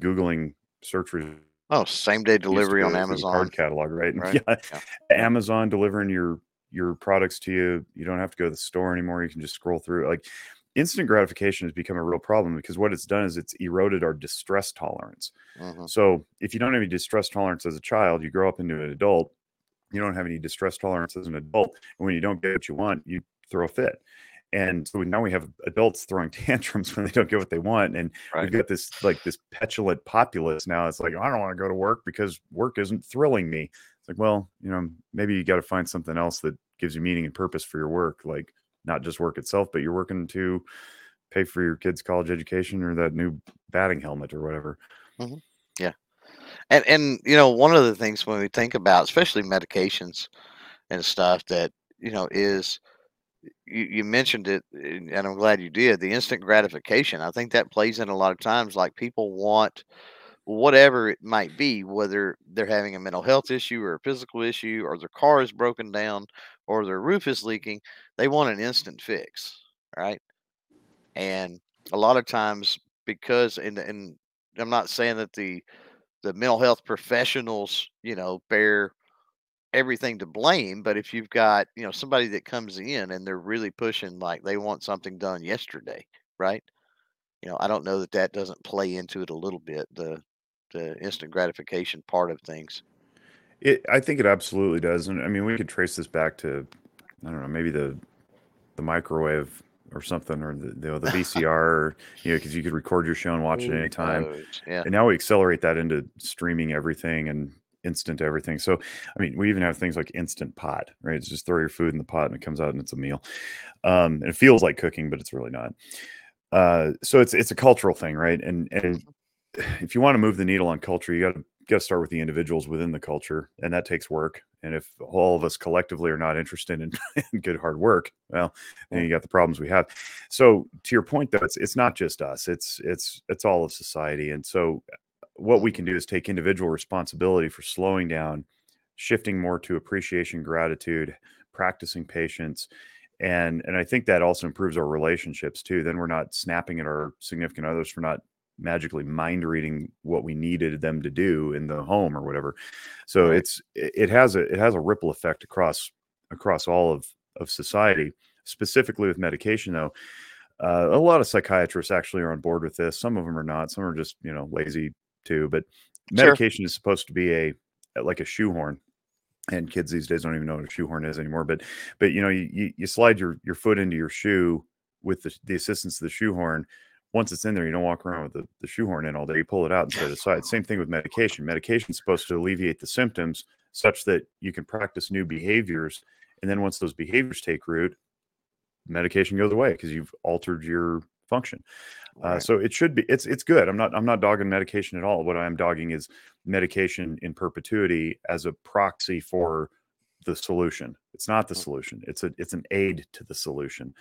googling search results Oh, same day delivery on Amazon. Card catalog, right? *laughs* right? Yeah. yeah. Amazon delivering your your products to you. You don't have to go to the store anymore. You can just scroll through. Like instant gratification has become a real problem because what it's done is it's eroded our distress tolerance. Mm-hmm. So if you don't have any distress tolerance as a child, you grow up into an adult. You don't have any distress tolerance as an adult, and when you don't get what you want, you throw a fit and so now we have adults throwing *laughs* tantrums when they don't get what they want and right. we've got this like this petulant populace now it's like i don't want to go to work because work isn't thrilling me it's like well you know maybe you got to find something else that gives you meaning and purpose for your work like not just work itself but you're working to pay for your kids college education or that new batting helmet or whatever mm-hmm. yeah and and you know one of the things when we think about especially medications and stuff that you know is you, you mentioned it, and I'm glad you did. The instant gratification. I think that plays in a lot of times. Like people want whatever it might be, whether they're having a mental health issue or a physical issue, or their car is broken down, or their roof is leaking. They want an instant fix, right? And a lot of times, because and and I'm not saying that the the mental health professionals, you know, bear everything to blame but if you've got you know somebody that comes in and they're really pushing like they want something done yesterday right you know i don't know that that doesn't play into it a little bit the the instant gratification part of things it i think it absolutely does and i mean we could trace this back to i don't know maybe the the microwave or something or the the, the vcr you know because *laughs* you could record your show and watch it anytime yeah. and now we accelerate that into streaming everything and instant everything. So, I mean, we even have things like instant pot, right? It's just throw your food in the pot and it comes out and it's a meal. Um, and it feels like cooking, but it's really not. Uh, so it's it's a cultural thing, right? And and if you want to move the needle on culture, you got to got to start with the individuals within the culture, and that takes work. And if all of us collectively are not interested in, *laughs* in good hard work, well, then you got the problems we have. So to your point, though, it's it's not just us; it's it's it's all of society. And so what we can do is take individual responsibility for slowing down, shifting more to appreciation, gratitude, practicing patience. And and I think that also improves our relationships too. Then we're not snapping at our significant others for not magically mind reading what we needed them to do in the home or whatever. So right. it's it has a it has a ripple effect across across all of of society. Specifically with medication though, uh, a lot of psychiatrists actually are on board with this. Some of them are not. Some are just you know lazy too. But medication sure. is supposed to be a like a shoehorn and kids these days don't even know what a shoehorn is anymore but but you know you, you slide your your foot into your shoe with the, the assistance of the shoehorn once it's in there you don't walk around with the, the shoehorn in all day you pull it out and set it aside same thing with medication medication is supposed to alleviate the symptoms such that you can practice new behaviors and then once those behaviors take root medication goes away because you've altered your function. Uh, so it should be it's it's good. I'm not I'm not dogging medication at all. What I am dogging is medication in perpetuity as a proxy for the solution. It's not the Mm. solution. It's a it's an aid to the solution.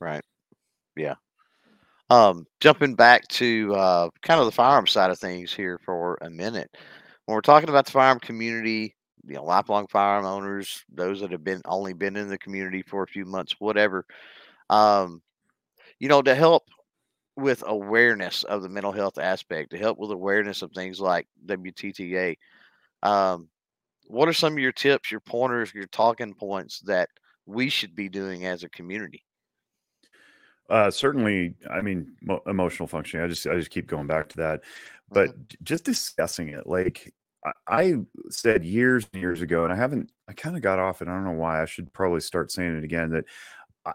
Right. Yeah. Um, jumping back to uh, kind of the firearm side of things here for a minute. When we're talking about the firearm community, you know, lifelong firearm owners, those that have been only been in the community for a few months, whatever, um, you know, to help with awareness of the mental health aspect, to help with awareness of things like WTTA. Um, what are some of your tips, your pointers, your talking points that we should be doing as a community? Uh, certainly, I mean, mo- emotional functioning. I just I just keep going back to that, but Mhm. just discussing it. Like I, I said years and years ago, and I haven't. I kind of got off it. I don't know why. I should probably start saying it again. That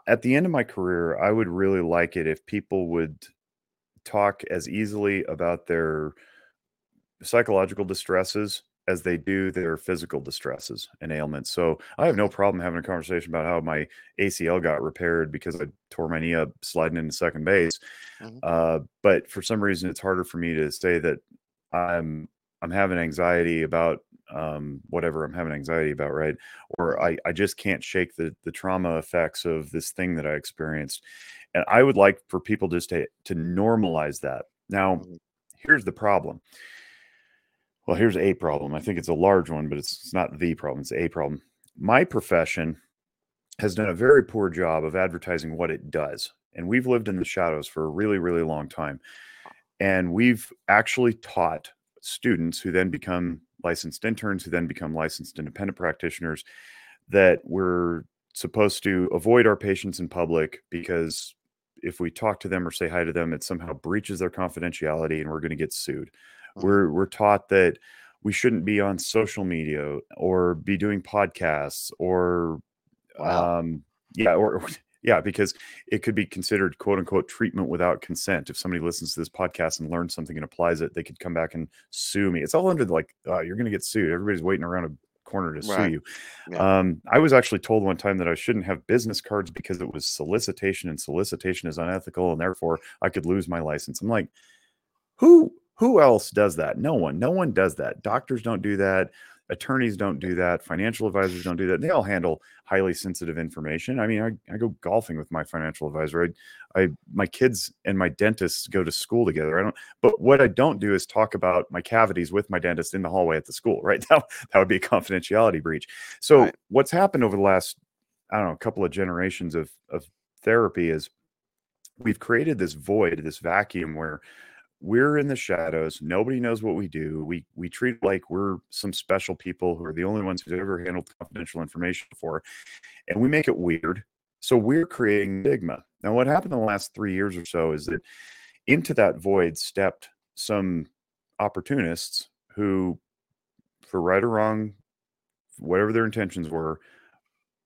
at the end of my career, I would really like it if people would talk as easily about their psychological distresses as they do their physical distresses and ailments. So I have no problem having a conversation about how my ACL got repaired because I tore my knee up sliding into second base. Mhm. Uh, but for some reason, it's harder for me to say that I'm I'm having anxiety about um, whatever I'm having anxiety about, right? Or I, I just can't shake the the trauma effects of this thing that I experienced. And I would like for people just to to normalize that. Now, Mhm. here's the problem. Well, here's a problem. I think it's a large one, but it's, it's not the problem. It's a problem. My profession has done a very poor job of advertising what it does. And we've lived in the shadows for a really, really long time. And we've actually taught students who then become licensed interns, who then become licensed independent practitioners, that we're supposed to avoid our patients in public because if we talk to them or say hi to them, it somehow breaches their confidentiality and we're going to get sued. Mhm. We're we're taught that we shouldn't be on social media or be doing podcasts or Wow. um yeah or- *laughs* yeah because it could be considered quote unquote treatment without consent. If somebody listens to this podcast and learns something and applies it they could come back and sue me. It's all under the, like uh, you're going to get sued. Everybody's waiting around a corner to sue you. Yeah. um i was actually told one time that i shouldn't have business cards because it was solicitation and solicitation is unethical and therefore i could lose my license. I'm like who who else does that? No one. No one does that. Doctors don't do that attorneys don't do that financial advisors don't do that they all handle highly sensitive information. I mean i, I go golfing with my financial advisor I, I my kids and my dentists go to school together i don't but what i don't do is talk about my cavities with my dentist in the hallway at the school *laughs* right? That, that would be a confidentiality breach. So Right. what's happened over the last i don't know a couple of generations of of therapy is we've created this void this vacuum where we're in the shadows nobody knows what we do we we treat like we're some special people who are the only ones who've ever handled confidential information before and we make it weird so we're creating stigma. Now what happened in the last three years or so is that into that void stepped some opportunists who for right or wrong whatever their intentions were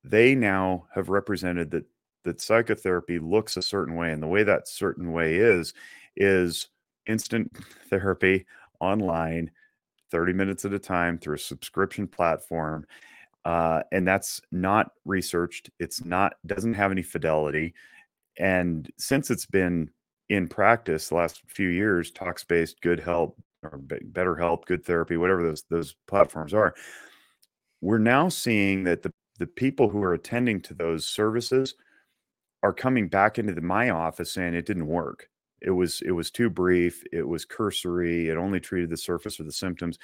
they now have represented that that psychotherapy looks a certain way and the way that certain way is is instant therapy online 30 minutes at a time through a subscription platform uh, and that's not researched it's not doesn't have any fidelity and since it's been in practice the last few years Talkspace good help or Be- better help good therapy whatever those those platforms are we're now seeing that the the people who are attending to those services are coming back into the, my office saying it didn't work it was it was too brief it was cursory it only treated the surface of the symptoms.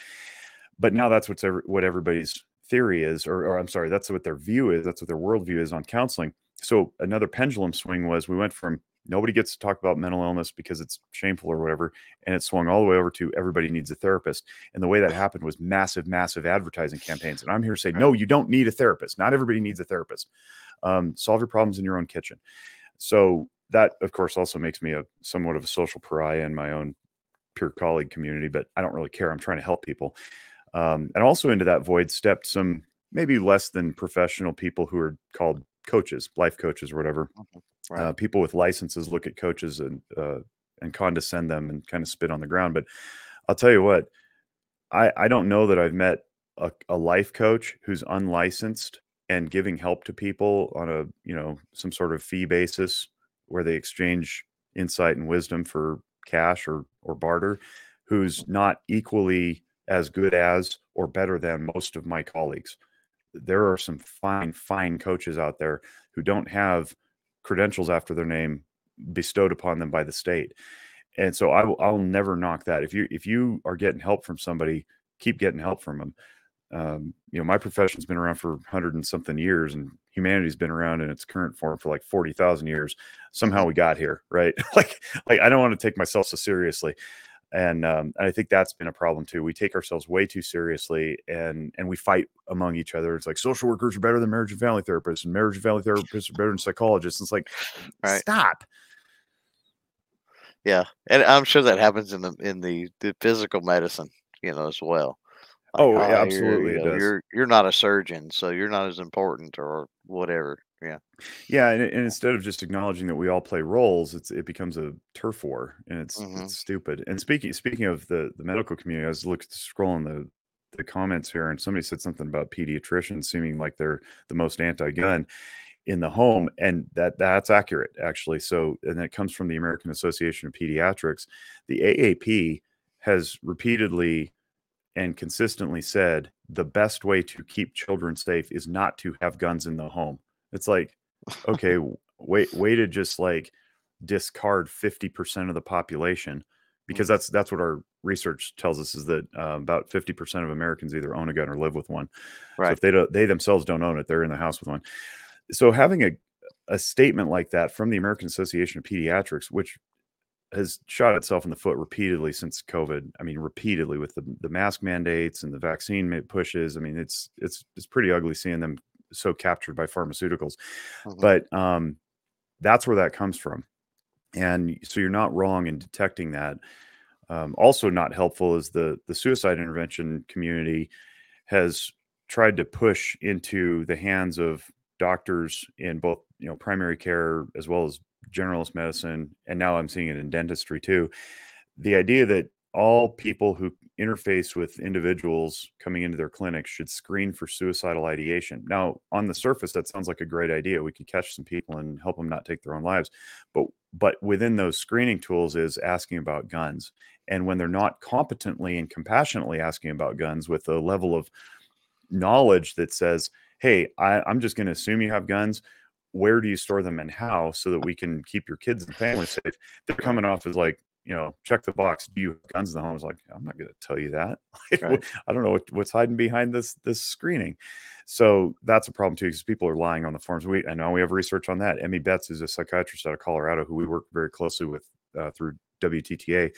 But now that's what's ever, what everybody's theory is or, or i'm sorry that's what their view is that's what their worldview is on counseling. So another pendulum swing was we went from nobody gets to talk about mental illness because it's shameful or whatever and it swung all the way over to everybody needs a therapist. And the way that happened was massive massive advertising campaigns. And i'm here to say no you don't need a therapist. Not everybody needs a therapist. Um, solve your problems in your own kitchen. So that of course also makes me a somewhat of a social pariah in my own peer colleague community but i don't really care. I'm trying to help people. Um, and also into that void stepped some maybe less than professional people who are called coaches life coaches or whatever. Right. uh, people with licenses look at coaches and uh, and condescend them and kind of spit on the ground. But i'll tell you what i i don't know that i've met a, a life coach who's unlicensed and giving help to people on a you know some sort of fee basis where they exchange insight and wisdom for cash or or barter who's not equally as good as or better than most of my colleagues. There are some fine fine coaches out there who don't have credentials after their name bestowed upon them by the state. And so I will, I'll never knock that. If you if you are getting help from somebody keep getting help from them um, you know my profession's been around for 100 and something years and humanity's been around in its current form for like 40,000 years somehow we got here right *laughs* like like I don't want to take myself so seriously and um, and I think that's been a problem too. We take ourselves way too seriously, and and we fight among each other. It's like social workers are better than marriage and family therapists, and marriage and family therapists are better than psychologists. It's like, Right. stop. Yeah, and I'm sure that happens in the in the, the physical medicine, you know, as well. Like, Oh, yeah, absolutely you it know, does. You're you're not a surgeon, so you're not as important or whatever. Yeah. Yeah, and, and instead of just acknowledging that we all play roles, it's it becomes a turf war, and it's Mhm. it's stupid. And speaking speaking of the the medical community, I was looking scrolling the the comments here, and somebody said something about pediatricians seeming like they're the most anti-gun in the home, and that that's accurate actually. So, and that comes from the American Association of Pediatrics. The AAP has repeatedly and consistently said the best way to keep children safe is not to have guns in the home. It's like, okay, *laughs* wait, way to just like discard 50% of the population because Mm. that's that's what our research tells us is that uh, about 50% of Americans either own a gun or live with one. So if they don't they themselves don't own it, they're in the house with one. So having a a statement like that from the American Association of Pediatrics, which has shot itself in the foot repeatedly since COVID. I mean, repeatedly with the, the mask mandates and the vaccine pushes. I mean, it's it's it's pretty ugly seeing them so captured by pharmaceuticals. Mhm. But um, that's where that comes from, and so you're not wrong in detecting that. Um, also, not helpful is the the suicide intervention community has tried to push into the hands of doctors in both you know primary care as well as generalist medicine and now i'm seeing it in dentistry too. The idea that all people who interface with individuals coming into their clinics should screen for suicidal ideation. Now on the surface that sounds like a great idea. We could catch some people and help them not take their own lives. But but within those screening tools is asking about guns. And when they're not competently and compassionately asking about guns with a level of knowledge that says, "Hey, I, I'm just going to assume you have guns. Where do you store them and how, so that we can keep your kids and family safe?" They're coming off as like, you know, check the box. Do you have guns in the home? I was like, I'm not going to tell you that. *laughs* Right. I don't know what, what's hiding behind this this screening. So that's a problem too, because people are lying on the forms. We I know we have research on that. Emmy Betts is a psychiatrist out of Colorado who we work very closely with uh, through WTTA.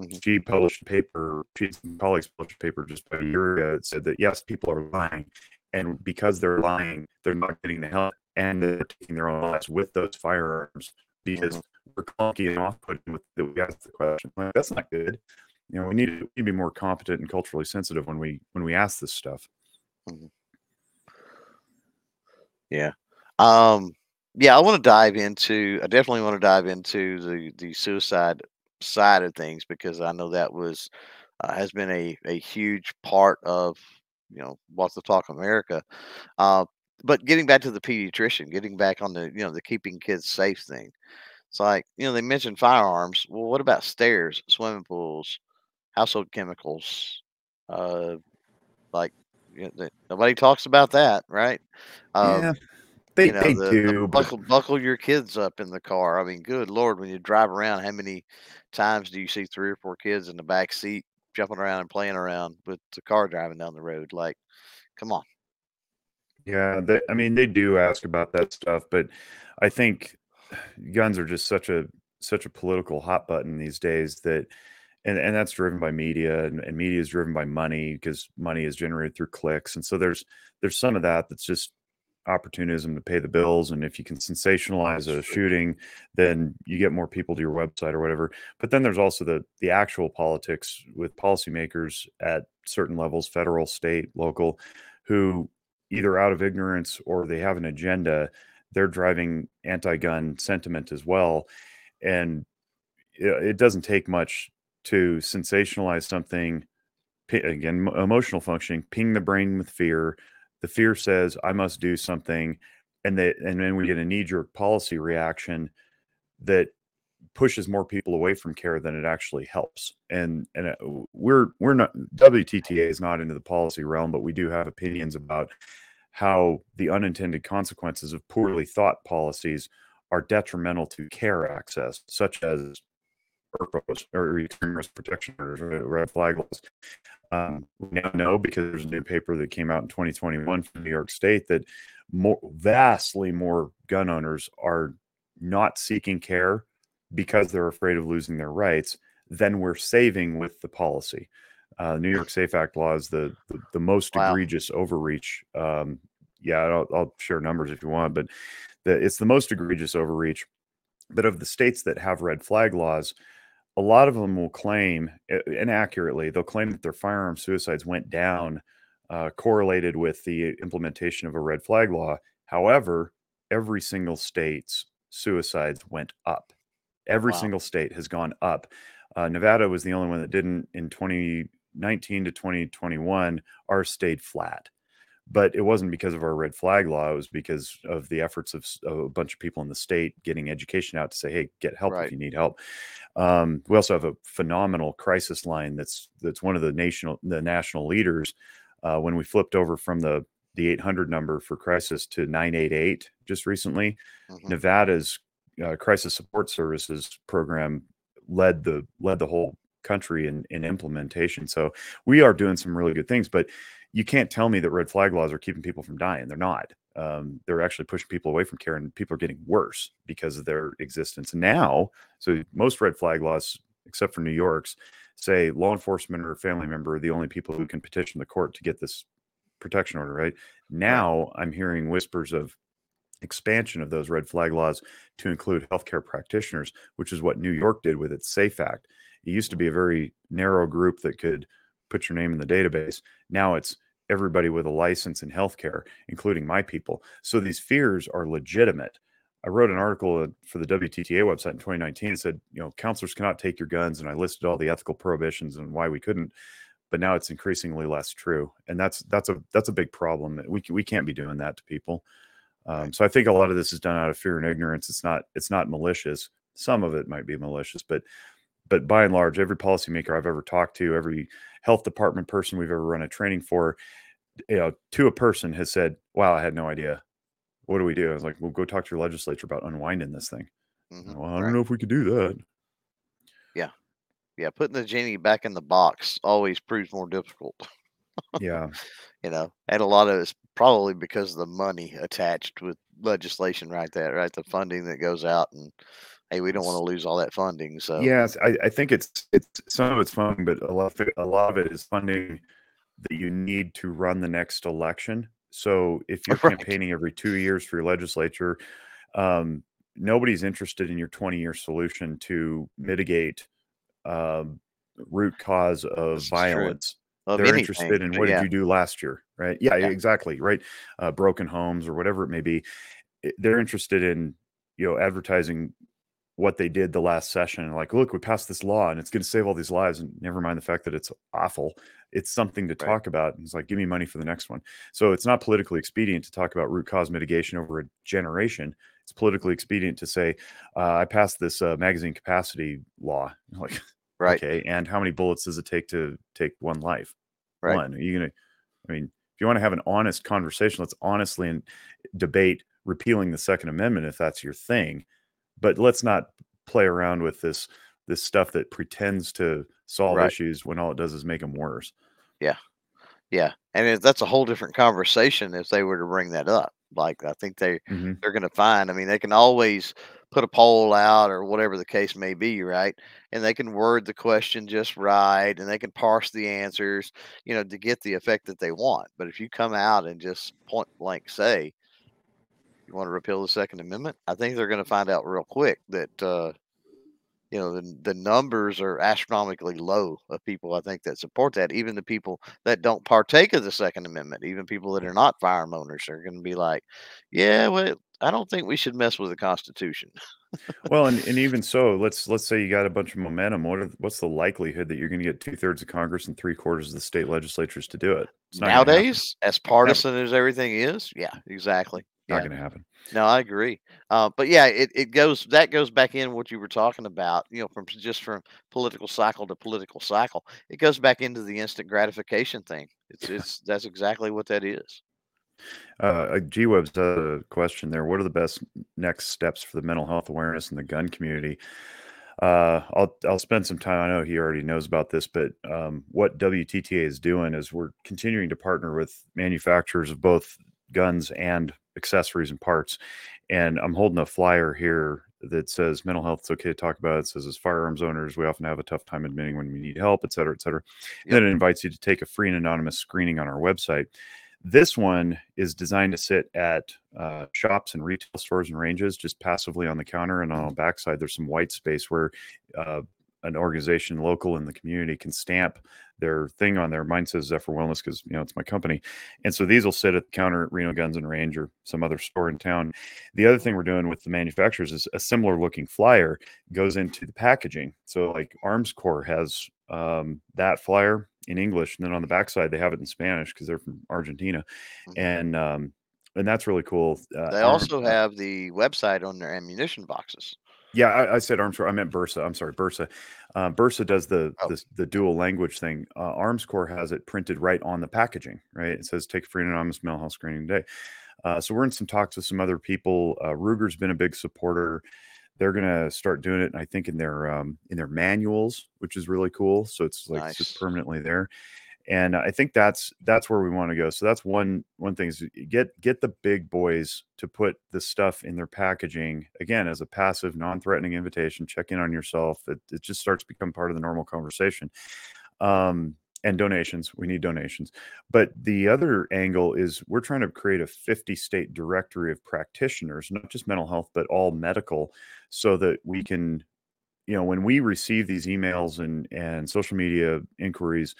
Mhm. She published a paper. She and some colleagues published a paper just about a year ago that said that yes, people are lying, and because they're lying, they're not getting the help, and they're taking their own lives with those firearms because Mhm. we're clunky and off-putting with that we ask the question. Like, that's not good. You know, we need to, we need to be more competent and culturally sensitive when we when we ask this stuff. Yeah. Um yeah, I want to dive into I definitely want to dive into the the suicide side of things because I know that was uh, has been a a huge part of, you know, Walk the Talk America. Uh but getting back to the pediatrician, getting back on the, you know, the keeping kids safe thing. It's like, you know, they mentioned firearms. Well, what about stairs, swimming pools, household chemicals? Uh like you know, the- nobody talks about that, right? Um, yeah, they, you know, they the, the do. but- buckle buckle your kids up in the car. I mean, good lord, when you drive around, how many times do you see three or four kids in the back seat jumping around and playing around with the car driving down the road? Like, come on. Yeah, they, I mean, they do ask about that stuff, but I think guns are just such a such a political hot button these days that, and and that's driven by media, and, and media is driven by money because money is generated through clicks, and so there's there's some of that that's just opportunism to pay the bills, and if you can sensationalize a shooting, then you get more people to your website or whatever. But then there's also the the actual politics with policymakers at certain levels, federal, state, local, who either out of ignorance or they have an agenda they're driving anti-gun sentiment as well. And it, doesn't take much to sensationalize something again emotional functioning ping the brain with fear. The fear says i must do something. And that and then we get a knee-jerk policy reaction that pushes more people away from care than it actually helps. And and uh, we're we're not WTTA is not into the policy realm, but we do have opinions about how the unintended consequences of poorly thought policies are detrimental to care access, such as ERPOs or extreme risk protection or red flag laws. Um, we now know because there's a new paper that came out in 2021 from New York State that more vastly more gun owners are not seeking care because they're afraid of losing their rights than we're saving with the policy. Uh, New York Safe Act law is the the, the most wow. egregious overreach. Um, yeah, I'll, I'll, share numbers if you want, but the, it's the most egregious overreach. But of the states that have red flag laws, a lot of them will claim, inaccurately, they'll claim that their firearm suicides went down, uh, correlated with the implementation of a red flag law. However, every single state's suicides went up. Every wow. single state has gone up. Uh, Nevada was the only one that didn't in 2019 to 2021. Ours stayed flat but it wasn't because of our red flag law it was because of the efforts of, of, a bunch of people in the state getting education out to say hey get help right. if you need help um, we also have a phenomenal crisis line that's that's one of the national the national leaders uh, when we flipped over from the the 800 number for crisis to 988 just recently mm-hmm. nevada's uh, crisis support services program led the led the whole country in in implementation so we are doing some really good things but you can't tell me that red flag laws are keeping people from dying. They're not. Um, they're actually pushing people away from care, and people are getting worse because of their existence now. So most red flag laws, except for New York's, say law enforcement or a family member are the only people who can petition the court to get this protection order. Right now, I'm hearing whispers of expansion of those red flag laws to include healthcare practitioners, which is what New York did with its SAFE Act. It used to be a very narrow group that could put your name in the database. Now it's everybody with a license in healthcare, including my people. So these fears are legitimate. I wrote an article for the WTTA website in 2019 and said, you know, counselors cannot take your guns, and I listed all the ethical prohibitions and why we couldn't. But now it's increasingly less true, and that's that's a that's a big problem. We we can't be doing that to people. Um, so I think a lot of this is done out of fear and ignorance. It's not it's not malicious. Some of it might be malicious, but but by and large, every policymaker I've ever talked to, every health department person we've ever run a training for, you know, to a person has said, "Wow, I had no idea. What do we do?" I was like, "Well, go talk to your legislature about unwinding this thing." Mm-hmm. Well, I don't right. know if we could do that. Yeah, yeah, putting the genie back in the box always proves more difficult. yeah, *laughs* you know, and a lot of it's probably because of the money attached with legislation, right? That right, the funding that goes out and hey, we don't want to lose all that funding. So yes, I, I think it's it's some of it's funding, but a lot of it, a lot of it is funding that you need to run the next election. So if *laughs* you're right. campaigning every two years for your legislature, um, nobody's interested in your 20 year solution to mitigate um, root cause of this violence. Of They're anything. interested in what yeah. did you do last year, right? Yeah, yeah. exactly, right. Uh, broken homes or whatever it may be. They're interested in you know advertising what they did the last session like look we passed this law and it's going to save all these lives and never mind the fact that it's awful. It's something to right. talk about. And it's like give me money for the next one. So it's not politically expedient to talk about root cause mitigation over a generation. It's politically expedient to say uh, i passed this uh, magazine capacity law. *laughs* Like right. okay and how many bullets does it take to take one life? Right. one. Are you gonna i mean if you want to have an honest conversation let's honestly and debate repealing the second amendment if that's your thing but let's not play around with this this stuff that pretends to solve right. issues when all it does is make them worse. Yeah, yeah, and that's a whole different conversation if they were to bring that up. Like I think they mm-hmm. they're going to find. I mean, they can always put a poll out or whatever the case may be, right? And they can word the question just right, and they can parse the answers, you know, to get the effect that they want. But if you come out and just point blank say, you want to repeal the Second Amendment, I think they're going to find out real quick that uh, you know the the numbers are astronomically low of people I think that support that. Even the people that don't partake of the Second Amendment, even people that are not firearm owners, are going to be like, "Yeah, well, I don't think we should mess with the Constitution." well, and, *laughs* and even so, let's let's say you got a bunch of momentum. What are, what's the likelihood that you're going to get two thirds of Congress and three quarters of the state legislatures to do it? Nowadays, as partisan as everything is, yeah, exactly. Not Yeah. going to happen. No, I agree. Uh, but yeah, it, it goes that goes back in what you were talking about. You know, from just from political cycle to political cycle, it goes back into the instant gratification thing. It's it's that's exactly what that is. Uh, GWeb's has a question there. What are the best next steps for the mental health awareness in the gun community? Uh, I'll I'll spend some time. I know he already knows about this, but um, what WTTA is doing is we're continuing to partner with manufacturers of both guns and accessories and parts. And I'm holding a flyer here that says mental health. It's okay to talk about. It says as firearms owners, we often have a tough time admitting when we need help, et cetera, et cetera. Yep. Then it invites you to take a free and anonymous screening on our website. This one is designed to sit at uh, shops and retail stores and ranges, just passively on the counter. And on the backside, there's some white space where uh, an organization local in the community can stamp their thing on there. Mine says Zephyr Wellness because you know it's my company, and so these will sit at the counter at Reno Guns and Range or some other store in town. The other thing we're doing with the manufacturers is a similar looking flyer goes into the packaging. So like Armscor has um, that flyer in English, and then on the backside they have it in Spanish because they're from Argentina, Mhm. and um, and that's really cool. Uh, They also have the website on their ammunition boxes. Yeah, I, I said Armscor. I meant Bersa. I'm sorry, Bersa. Uh, Bersa does the, Oh. the the dual language thing. Uh, Armscor has it printed right on the packaging. Right, it says "Take a free and anonymous mental health screening today." Uh, so we're in some talks with some other people. Uh, Ruger's been a big supporter. They're gonna start doing it, I think, in their um, in their manuals, which is really cool. So it's like it's just permanently there. And I think that's that's where we want to go. So that's one one thing is get get the big boys to put the stuff in their packaging again as a passive, non-threatening invitation. Check in on yourself. It, it just starts to become part of the normal conversation. Um, and donations, we need donations. But the other angle is we're trying to create a 50 state directory of practitioners, not just mental health, but all medical, so that we can, you know, when we receive these emails and and social media inquiries,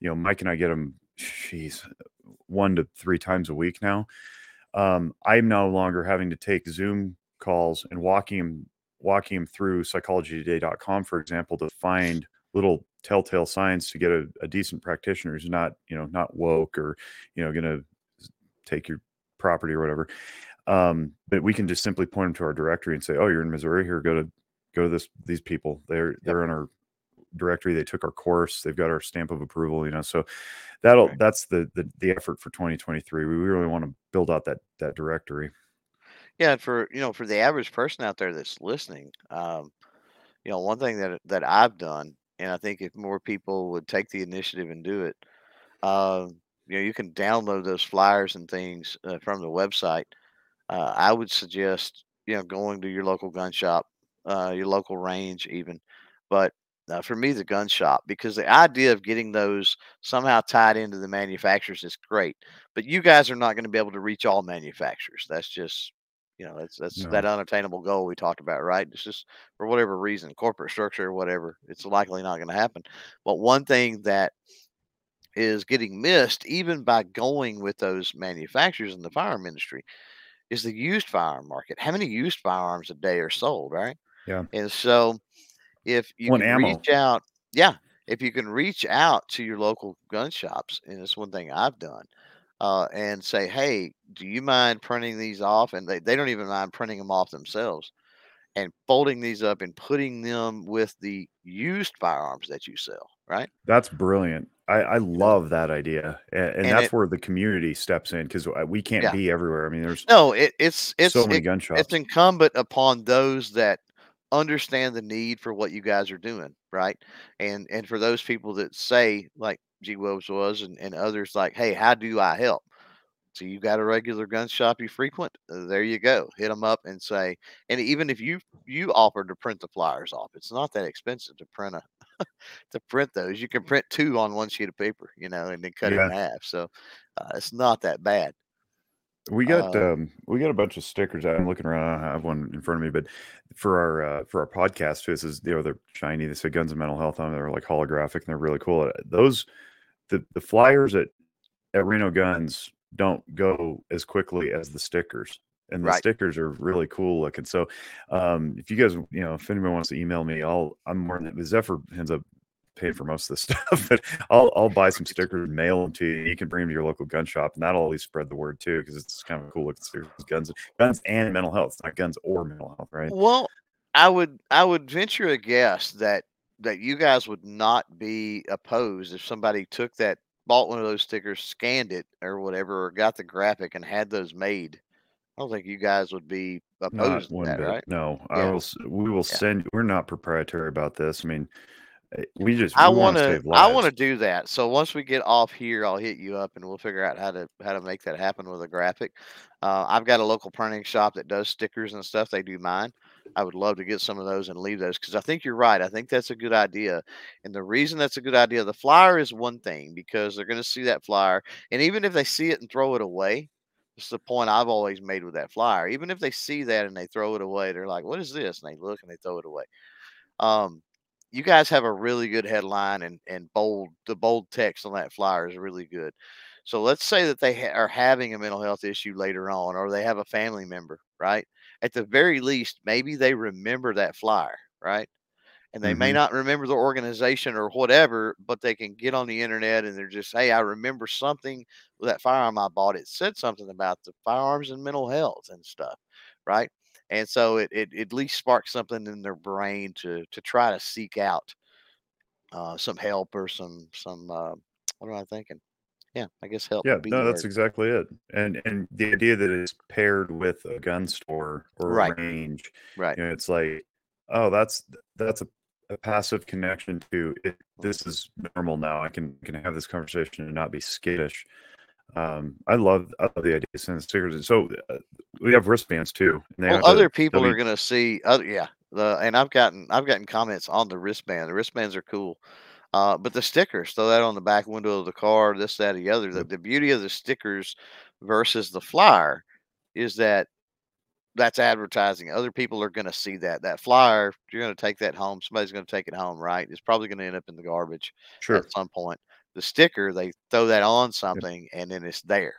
you know, Mike and I get them, geez, one to three times a week now. Um, I'm no longer having to take Zoom calls and walking him walking him through psychologytoday.com, for example, to find little telltale signs to get a, a decent practitioner who's not, you know, not woke or, you know, gonna take your property or whatever. Um, but we can just simply point them to our directory and say, "Oh, you're in Missouri. Here, go to go to this these people. They're they're in our directory. They took our course. They've got our stamp of approval. You know, so that'll Right. that's the, the the effort for 2023. We really want to build out that that directory. Yeah, and for you know, for the average person out there that's listening, um, you know, one thing that that I've done, and I think if more people would take the initiative and do it, um, you know, you can download those flyers and things uh, from the website. Uh, I would suggest, you know, going to your local gun shop, uh, your local range, even. But uh, for me, the gun shop, because the idea of getting those somehow tied into the manufacturers is great. But you guys are not going to be able to reach all manufacturers. That's just, you know, that's that's No. that unattainable goal we talked about, right? It's just for whatever reason, corporate structure or whatever, it's likely not going to happen. But one thing that is getting missed, even by going with those manufacturers in the firearm industry, is the used firearm market. How many used firearms a day are sold, right? Yeah. And so if you can ammo. reach out, yeah, if you can reach out to your local gun shops, and it's one thing I've done, uh, and say, hey, do you mind printing these off? And they, they don't even mind printing them off themselves and folding these up and putting them with the used firearms that you sell, right? That's brilliant. I, I love that idea, and, and, And that's it- where the community steps in because we can't Yeah. be everywhere. I mean, there's No, it, it's it's so many it- gun shops. it's incumbent upon those that understand the need for what you guys are doing, right? And and for those people that say, like G Woves was, and, and others like, hey, how do I help? So you got a regular gun shop you frequent? Uh, There you go. Hit them up and say, and even if you you offer to print the flyers off, it's not that expensive to print a *laughs* to print those. You can print two on one sheet of paper, you know, and then cut it in half. So uh, it's not that bad. We got Uh, um we got a bunch of stickers. I'm looking around. I don't have one in front of me, but for our uh, for our podcast, this is you know they're shiny. They say guns and mental health on. them. They're like holographic and they're really cool. Uh, Those the the flyers at at Reno Guns don't go as quickly as the stickers, and the Right. stickers are really cool looking. So um if you guys you know if anyone wants to email me, I'll I'm more than Zephyr ends up paying for most of this *laughs* stuff, but I'll I'll buy some stickers and mail them to you. You can bring them to your local gun shop, and that'll at least spread the word too, because it's kind of a cool looking stickers, guns, guns and mental health. It's not guns or mental health, right? Well, I would I would venture a guess that that you guys would not be opposed if somebody took that bought one of those stickers, scanned it or whatever, or got the graphic and had those made. I don't think you guys would be opposed to that, bit. right? No, I will. We will Yeah. send. We're not proprietary about this. I mean, we just I want to I want to do that. So once we get off here, I'll hit you up and we'll figure out how to how to make that happen with a graphic. Uh, I've got a local printing shop that does stickers and stuff. They do mine. I would love to get some of those and leave those because I think you're right. I think that's a good idea. And the reason that's a good idea, the flyer is one thing because they're going to see that flyer, and even if they see it and throw it away, it's the point I've always made with that flyer. Even if they see that and they throw it away, they're like, "What is this?" And they look and they throw it away. Um, you guys have a really good headline and and bold the bold text on that flyer is really good. So let's say that they ha- are having a mental health issue later on, or they have a family member, right? At the very least, maybe they remember that flyer, right? And they may hmm not remember the organization or whatever, but they can get on the internet and they're just, hey, I remember something with that firearm I bought. It said something about the firearms and mental health and stuff, right? And so it, it, at least sparks something in their brain to to try to seek out uh, some help or some some uh, *tsk* what am I thinking? Yeah, I guess help Yeah, no, that's exactly it. And and the idea that it's paired with a gun store or a Right, range, right. you know, it's like, oh, that's that's a, a passive connection to it. This is normal now. I can can have this conversation and not be skittish. Um, I love I love the idea of sending stickers. And so uh, we have wristbands too, Well, other people are gonna see other yeah. The and I've gotten I've gotten comments on the wristband. The wristbands are cool. Uh, but the stickers, throw that on the back window of the car, this, that, the other. The, the beauty of the stickers versus the flyer is that that's advertising. Other people are going to see that. That flyer, you're going to take that home. Somebody's going to take it home, right? It's probably going to end up in the garbage at some point. The sticker, they throw that on something and then it's there.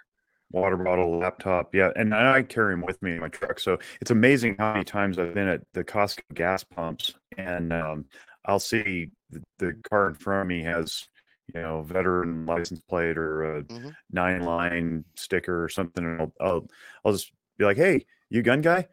Water bottle, laptop, yeah, and I carry them with me in my truck. So it's amazing how many times I've been at the Costco gas pumps, and um, I'll see the, the car in front of me has, you know, veteran license plate or a hmm nine line sticker or something, and I'll, I'll I'll just be like, "Hey, you gun guy?"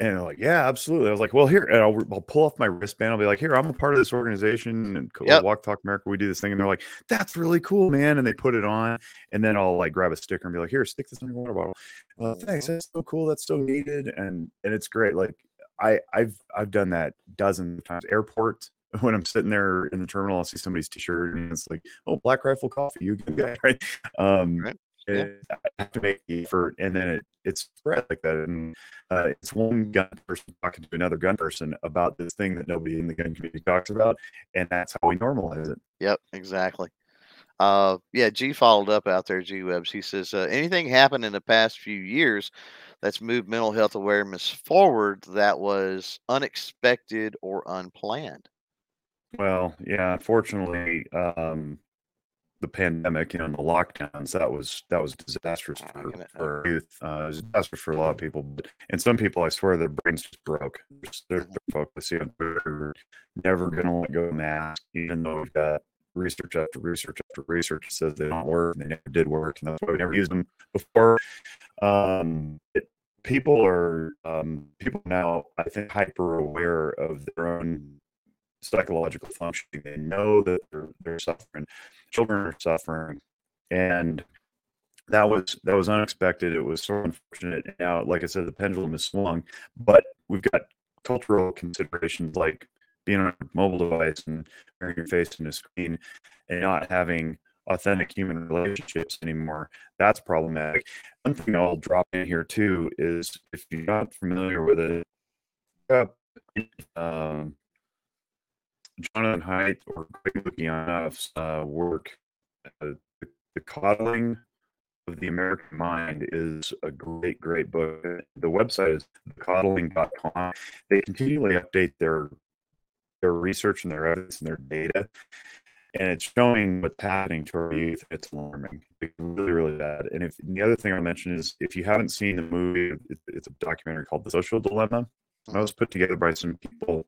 And they're like, "Yeah, absolutely." I was like, "Well, here," and I'll, I'll pull off my wristband. I'll be like, "Here, I'm a part of this organization and Yep. Walk Talk America. We do this thing," and they're like, "That's really cool, man!" And they put it on, and then I'll like grab a sticker and be like, "Here, stick this on your water bottle." Uh, thanks. That's so cool. That's so needed, and and it's great. Like I I've I've done that dozens of times. Airport *laughs* when I'm sitting there in the terminal, I'll see somebody's T-shirt and it's like, "Oh, Black Rifle Coffee, you good guy?" *laughs* Right? Um, Right. Yeah. I have to make the effort, and then it it's spread like that, and uh, it's one gun person talking to another gun person about this thing that nobody in the gun community talks about, and that's how we normalize it. Yep. Exactly. Uh, yeah. G followed up out there. G Webs. He says, uh, anything happened in the past few years that's moved mental health awareness forward that was unexpected or unplanned? Well, yeah, unfortunately, um, the pandemic, and the lockdowns, that was that was disastrous for uh, for youth. Uh, it was disastrous for a lot of people, but and some people, I swear, their brains just broke. They're, mhm. they're on Twitter, never gonna let go of masks, even though we've got research after research after research says they don't work, and they never did work, and that's why we never used them before. Um, it, people are um, people now, I think, hyper aware of their own psychological functioning. They know that they're they're suffering. Children are suffering, and that was that was unexpected. It was so unfortunate. Now, like I said, the pendulum has swung, but we've got cultural considerations like being on a mobile device and wearing your face in a screen and not having authentic human relationships anymore. That's problematic. One thing I'll drop in here too is if you're not familiar with it, um, Jonathan Haidt or Greg Lukianoff's uh, work, uh, the, the Coddling of the American Mind is a great, great book. The website is coddling.com. They continually update their their research and their evidence and their data, and it's showing what's happening to our youth. It's alarming. It's really, really bad. And if and the other thing I'll mention is if you haven't seen the movie, it, it's a documentary called The Social Dilemma. That was put together by some people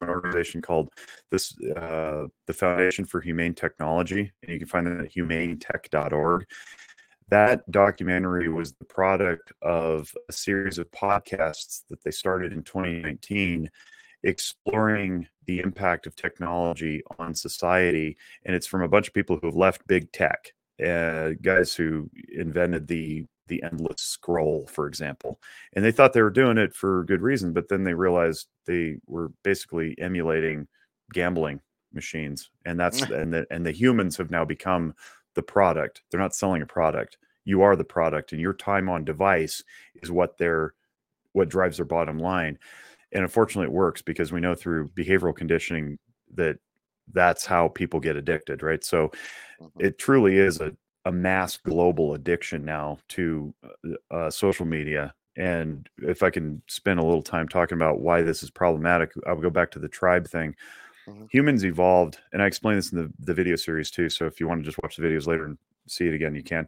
an organization called this uh, the Foundation for Humane Technology, and you can find it at humanetech.org. That documentary was the product of a series of podcasts that they started in 2019 exploring the impact of technology on society. And it's from a bunch of people who have left big tech, uh, guys who invented the the endless scroll, for example. And they thought they were doing it for good reason, but then they realized they were basically emulating gambling machines. And that's *laughs* and the and the humans have now become the product. They're not selling a product. You are the product, and your time on device is what they're what drives their bottom line and unfortunately it works because we know through behavioral conditioning that that's how people get addicted right so mm-hmm. it truly is a, a mass global addiction now to uh, uh, social media and if i can spend a little time talking about why this is problematic i'll go back to the tribe thing mm-hmm. humans evolved and i explain this in the, the video series too so if you want to just watch the videos later and see it again you can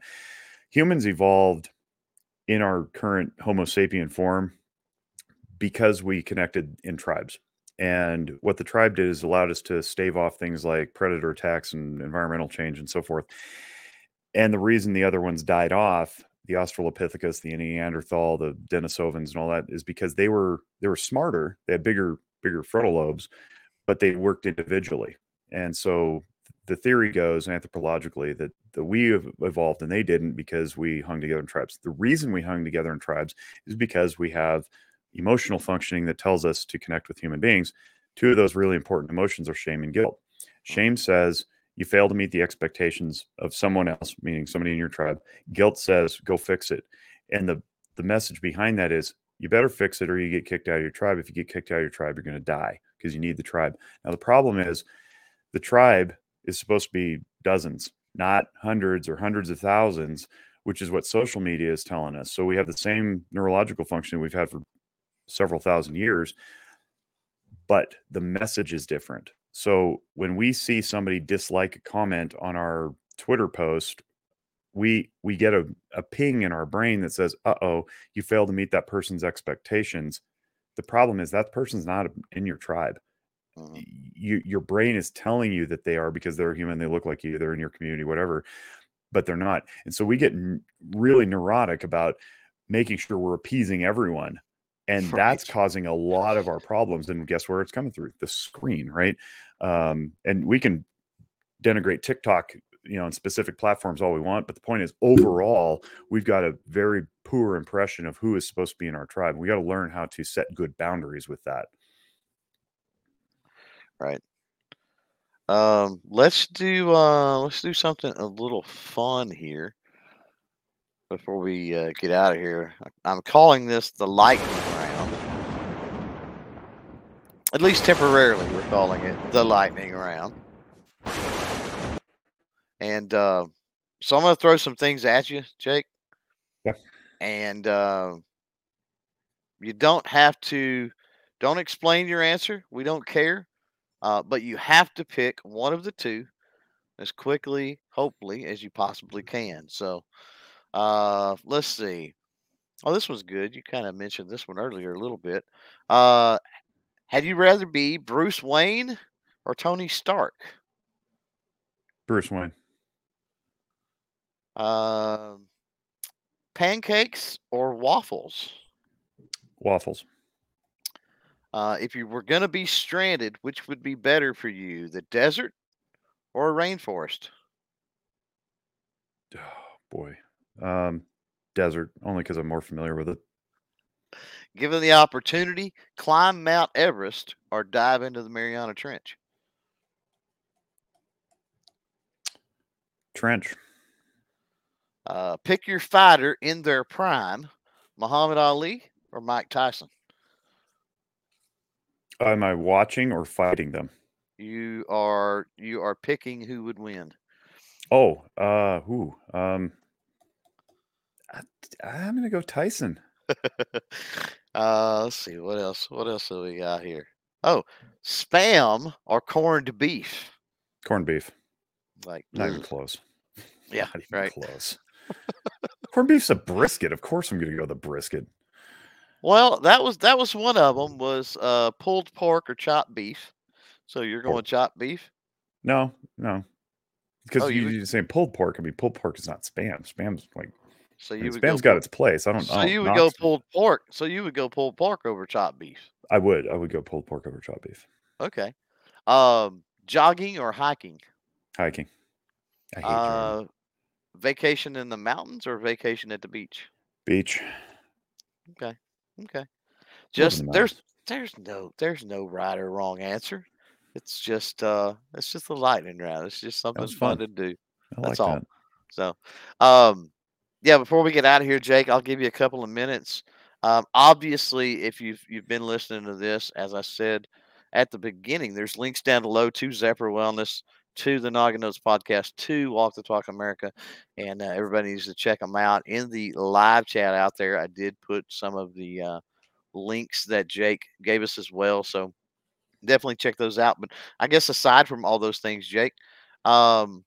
humans evolved in our current homo sapien form because we connected in tribes. And what the tribe did is allowed us to stave off things like predator attacks and environmental change and so forth. And the reason the other ones died off, the Australopithecus, the Neanderthal, the Denisovans, and all that, is because they were they were smarter. They had bigger bigger frontal lobes, but they worked individually. And so the theory goes anthropologically that, that we evolved and they didn't because we hung together in tribes. The reason we hung together in tribes is because we have emotional functioning that tells us to connect with human beings. Two of those really important emotions are shame and guilt. Shame says you fail to meet the expectations of someone else, meaning somebody in your tribe. Guilt says go fix it. And the the message behind that is you better fix it or you get kicked out of your tribe. If you get kicked out of your tribe, you're going to die because you need the tribe. Now the problem is the tribe is supposed to be dozens, not hundreds or hundreds of thousands, which is what social media is telling us. So we have the same neurological function we've had for several thousand years, but the message is different. So when we see somebody dislike a comment on our Twitter post, we we get a, a ping in our brain that says, "Uh-oh, you failed to meet that person's expectations." The problem is that person's not in your tribe. Mm-hmm. You, your brain is telling you that they are because they're human, they look like you, they're in your community, whatever, but they're not. And so we get really neurotic about making sure we're appeasing everyone *laughs* and right. that's causing a lot of our problems and guess where it's coming through the screen right um, and we can denigrate tiktok you know on specific platforms all we want but the point is overall we've got a very poor impression of who is supposed to be in our tribe we got to learn how to set good boundaries with that right um let's do uh let's do something a little fun here before we uh, get out of here. I'm calling this the lightning. At least temporarily, we're calling it the lightning round. And uh, so I'm going to throw some things at you, Jake. Yeah. And uh, you don't have to, don't explain your answer. We don't care. Uh, but you have to pick one of the two as quickly, hopefully, as you possibly can. So, uh, let's see. Oh, this was good. You kind of mentioned this one earlier a little bit. Uh, had you rather be Bruce Wayne or Tony Stark? Bruce Wayne. Uh, pancakes or waffles? Waffles. Uh, if you were going to be stranded, which would be better for you, the desert or a rainforest? Oh, boy. Um, desert, only because I'm more familiar with it. Given the opportunity, climb Mount Everest or dive into the Mariana Trench. Trench. Uh, pick your fighter in their prime, Muhammad Ali or Mike Tyson. Am I watching or fighting them? You are you are picking who would win. Oh, uh, who? Um, I'm gonna go Tyson. *laughs* uh, let's see what else. What else do we got here? Oh, spam or corned beef? Corned beef. Like not even close. *laughs* Yeah, right. Close. *laughs* corned beef's a brisket. Of course, I'm gonna go the brisket. Well, that was that was one of them was uh, pulled pork or chopped beef. So you're going Pork. chopped beef? No, no. Because Oh, you you, you're saying pulled pork. I mean, pulled pork is not spam. Spam's like So you mean, would go spam's got its place. I don't. So I don't you would go pulled pork. So you would go pulled pork over chopped beef. I would. I would go pulled pork over chopped beef. Okay. Um, jogging or hiking? Hiking. I hate jogging. Uh, vacation in the mountains or vacation at the beach? beach. Okay. Okay. Just the there's there's no there's no right or wrong answer. It's just uh it's just a lightning round. It's just something fun fun. to do. I That's like all. that. So, um, yeah. Before we get out of here, Jake, I'll give you a couple of minutes. Um, obviously, if you've you've been listening to this, as I said at the beginning, there's links down below to Zephyr Wellness, to the Noggin Notes podcast, to Walk the Talk America, and uh, everybody needs to check them out. In the live chat out there, I did put some of the uh, links that Jake gave us as well. So definitely check those out. But I guess aside from all those things, Jake, um,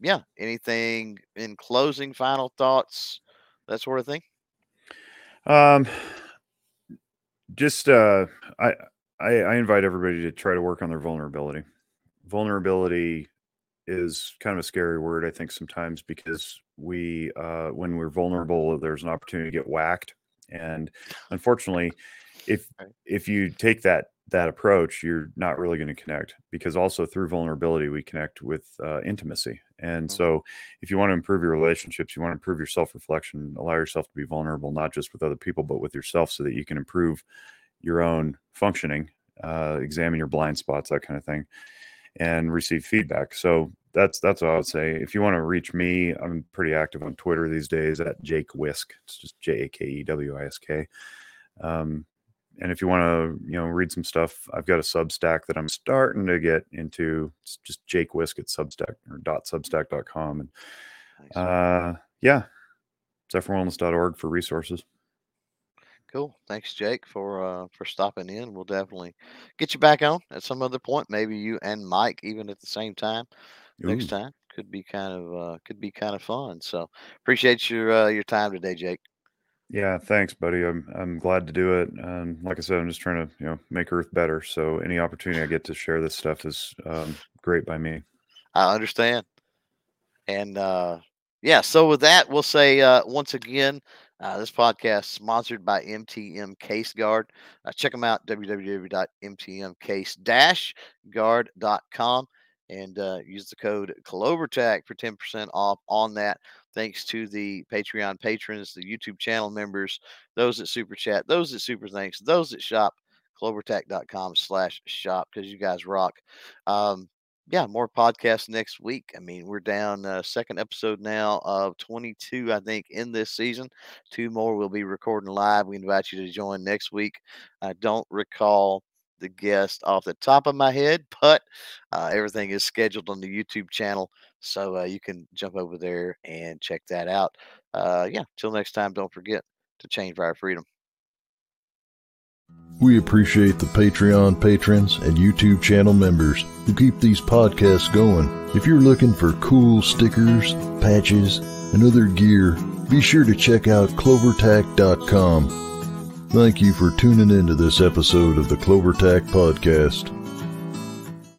yeah, anything in closing, final thoughts, that sort of thing? Um, just uh, I, I I invite everybody to try to work on their vulnerability. Vulnerability is kind of a scary word, I think, sometimes because we uh, when we're vulnerable, there's an opportunity to get whacked, and unfortunately, if if you take that that approach, you're not really going to connect because also through vulnerability we connect with uh, intimacy. And Mhm. so, if you want to improve your relationships, you want to improve your self reflection, allow yourself to be vulnerable, not just with other people, but with yourself, so that you can improve your own functioning, uh, examine your blind spots, that kind of thing, and receive feedback. So that's that's what I would say. If you want to reach me, I'm pretty active on Twitter these days at Jake Whisk. It's just J A K E W I S K. Um, and if you want to, you know, read some stuff, I've got a Substack that I'm starting to get into. It's just Jake Whisk at Substack or dot Substack.com. And Nice. uh, yeah, zephyrwellness.org for resources. cool. Thanks, Jake, for uh, for stopping in. We'll definitely get you back on at some other point. Maybe you and Mike even at the same time next time. Could be kind of uh, could be kind of fun. So appreciate your uh, your time today, Jake. Yeah, thanks, buddy. I'm I'm glad to do it. And like I said, I'm just trying to you know make Earth better. So any opportunity I get to share this stuff is um, great by me. I understand. And uh, yeah, so with that, we'll say uh, once again, uh, this podcast sponsored by MTM Case Gard. Uh, check them out, www.mtmcase-gard.com, and uh, use the code CloverTac for 10% off on that. Thanks to the Patreon patrons, the YouTube channel members, those that super chat, those that super thanks, those that shop, clovertac.com slash shop because you guys rock. Um, yeah, more podcasts next week. I mean, we're down uh, second episode now of 22, I think, in this season. Two more we'll be recording live. We invite you to join next week. I don't recall the guest off the top of my head, but uh, everything is scheduled on the YouTube channel, so uh, you can jump over there and check that out. Uh, yeah, till next time, don't forget to change our freedom. We appreciate the Patreon patrons and YouTube channel members who keep these podcasts going. If you're looking for cool stickers, patches, and other gear, be sure to check out clovertac.com. Thank you for tuning into this episode of the Clovertac Podcast.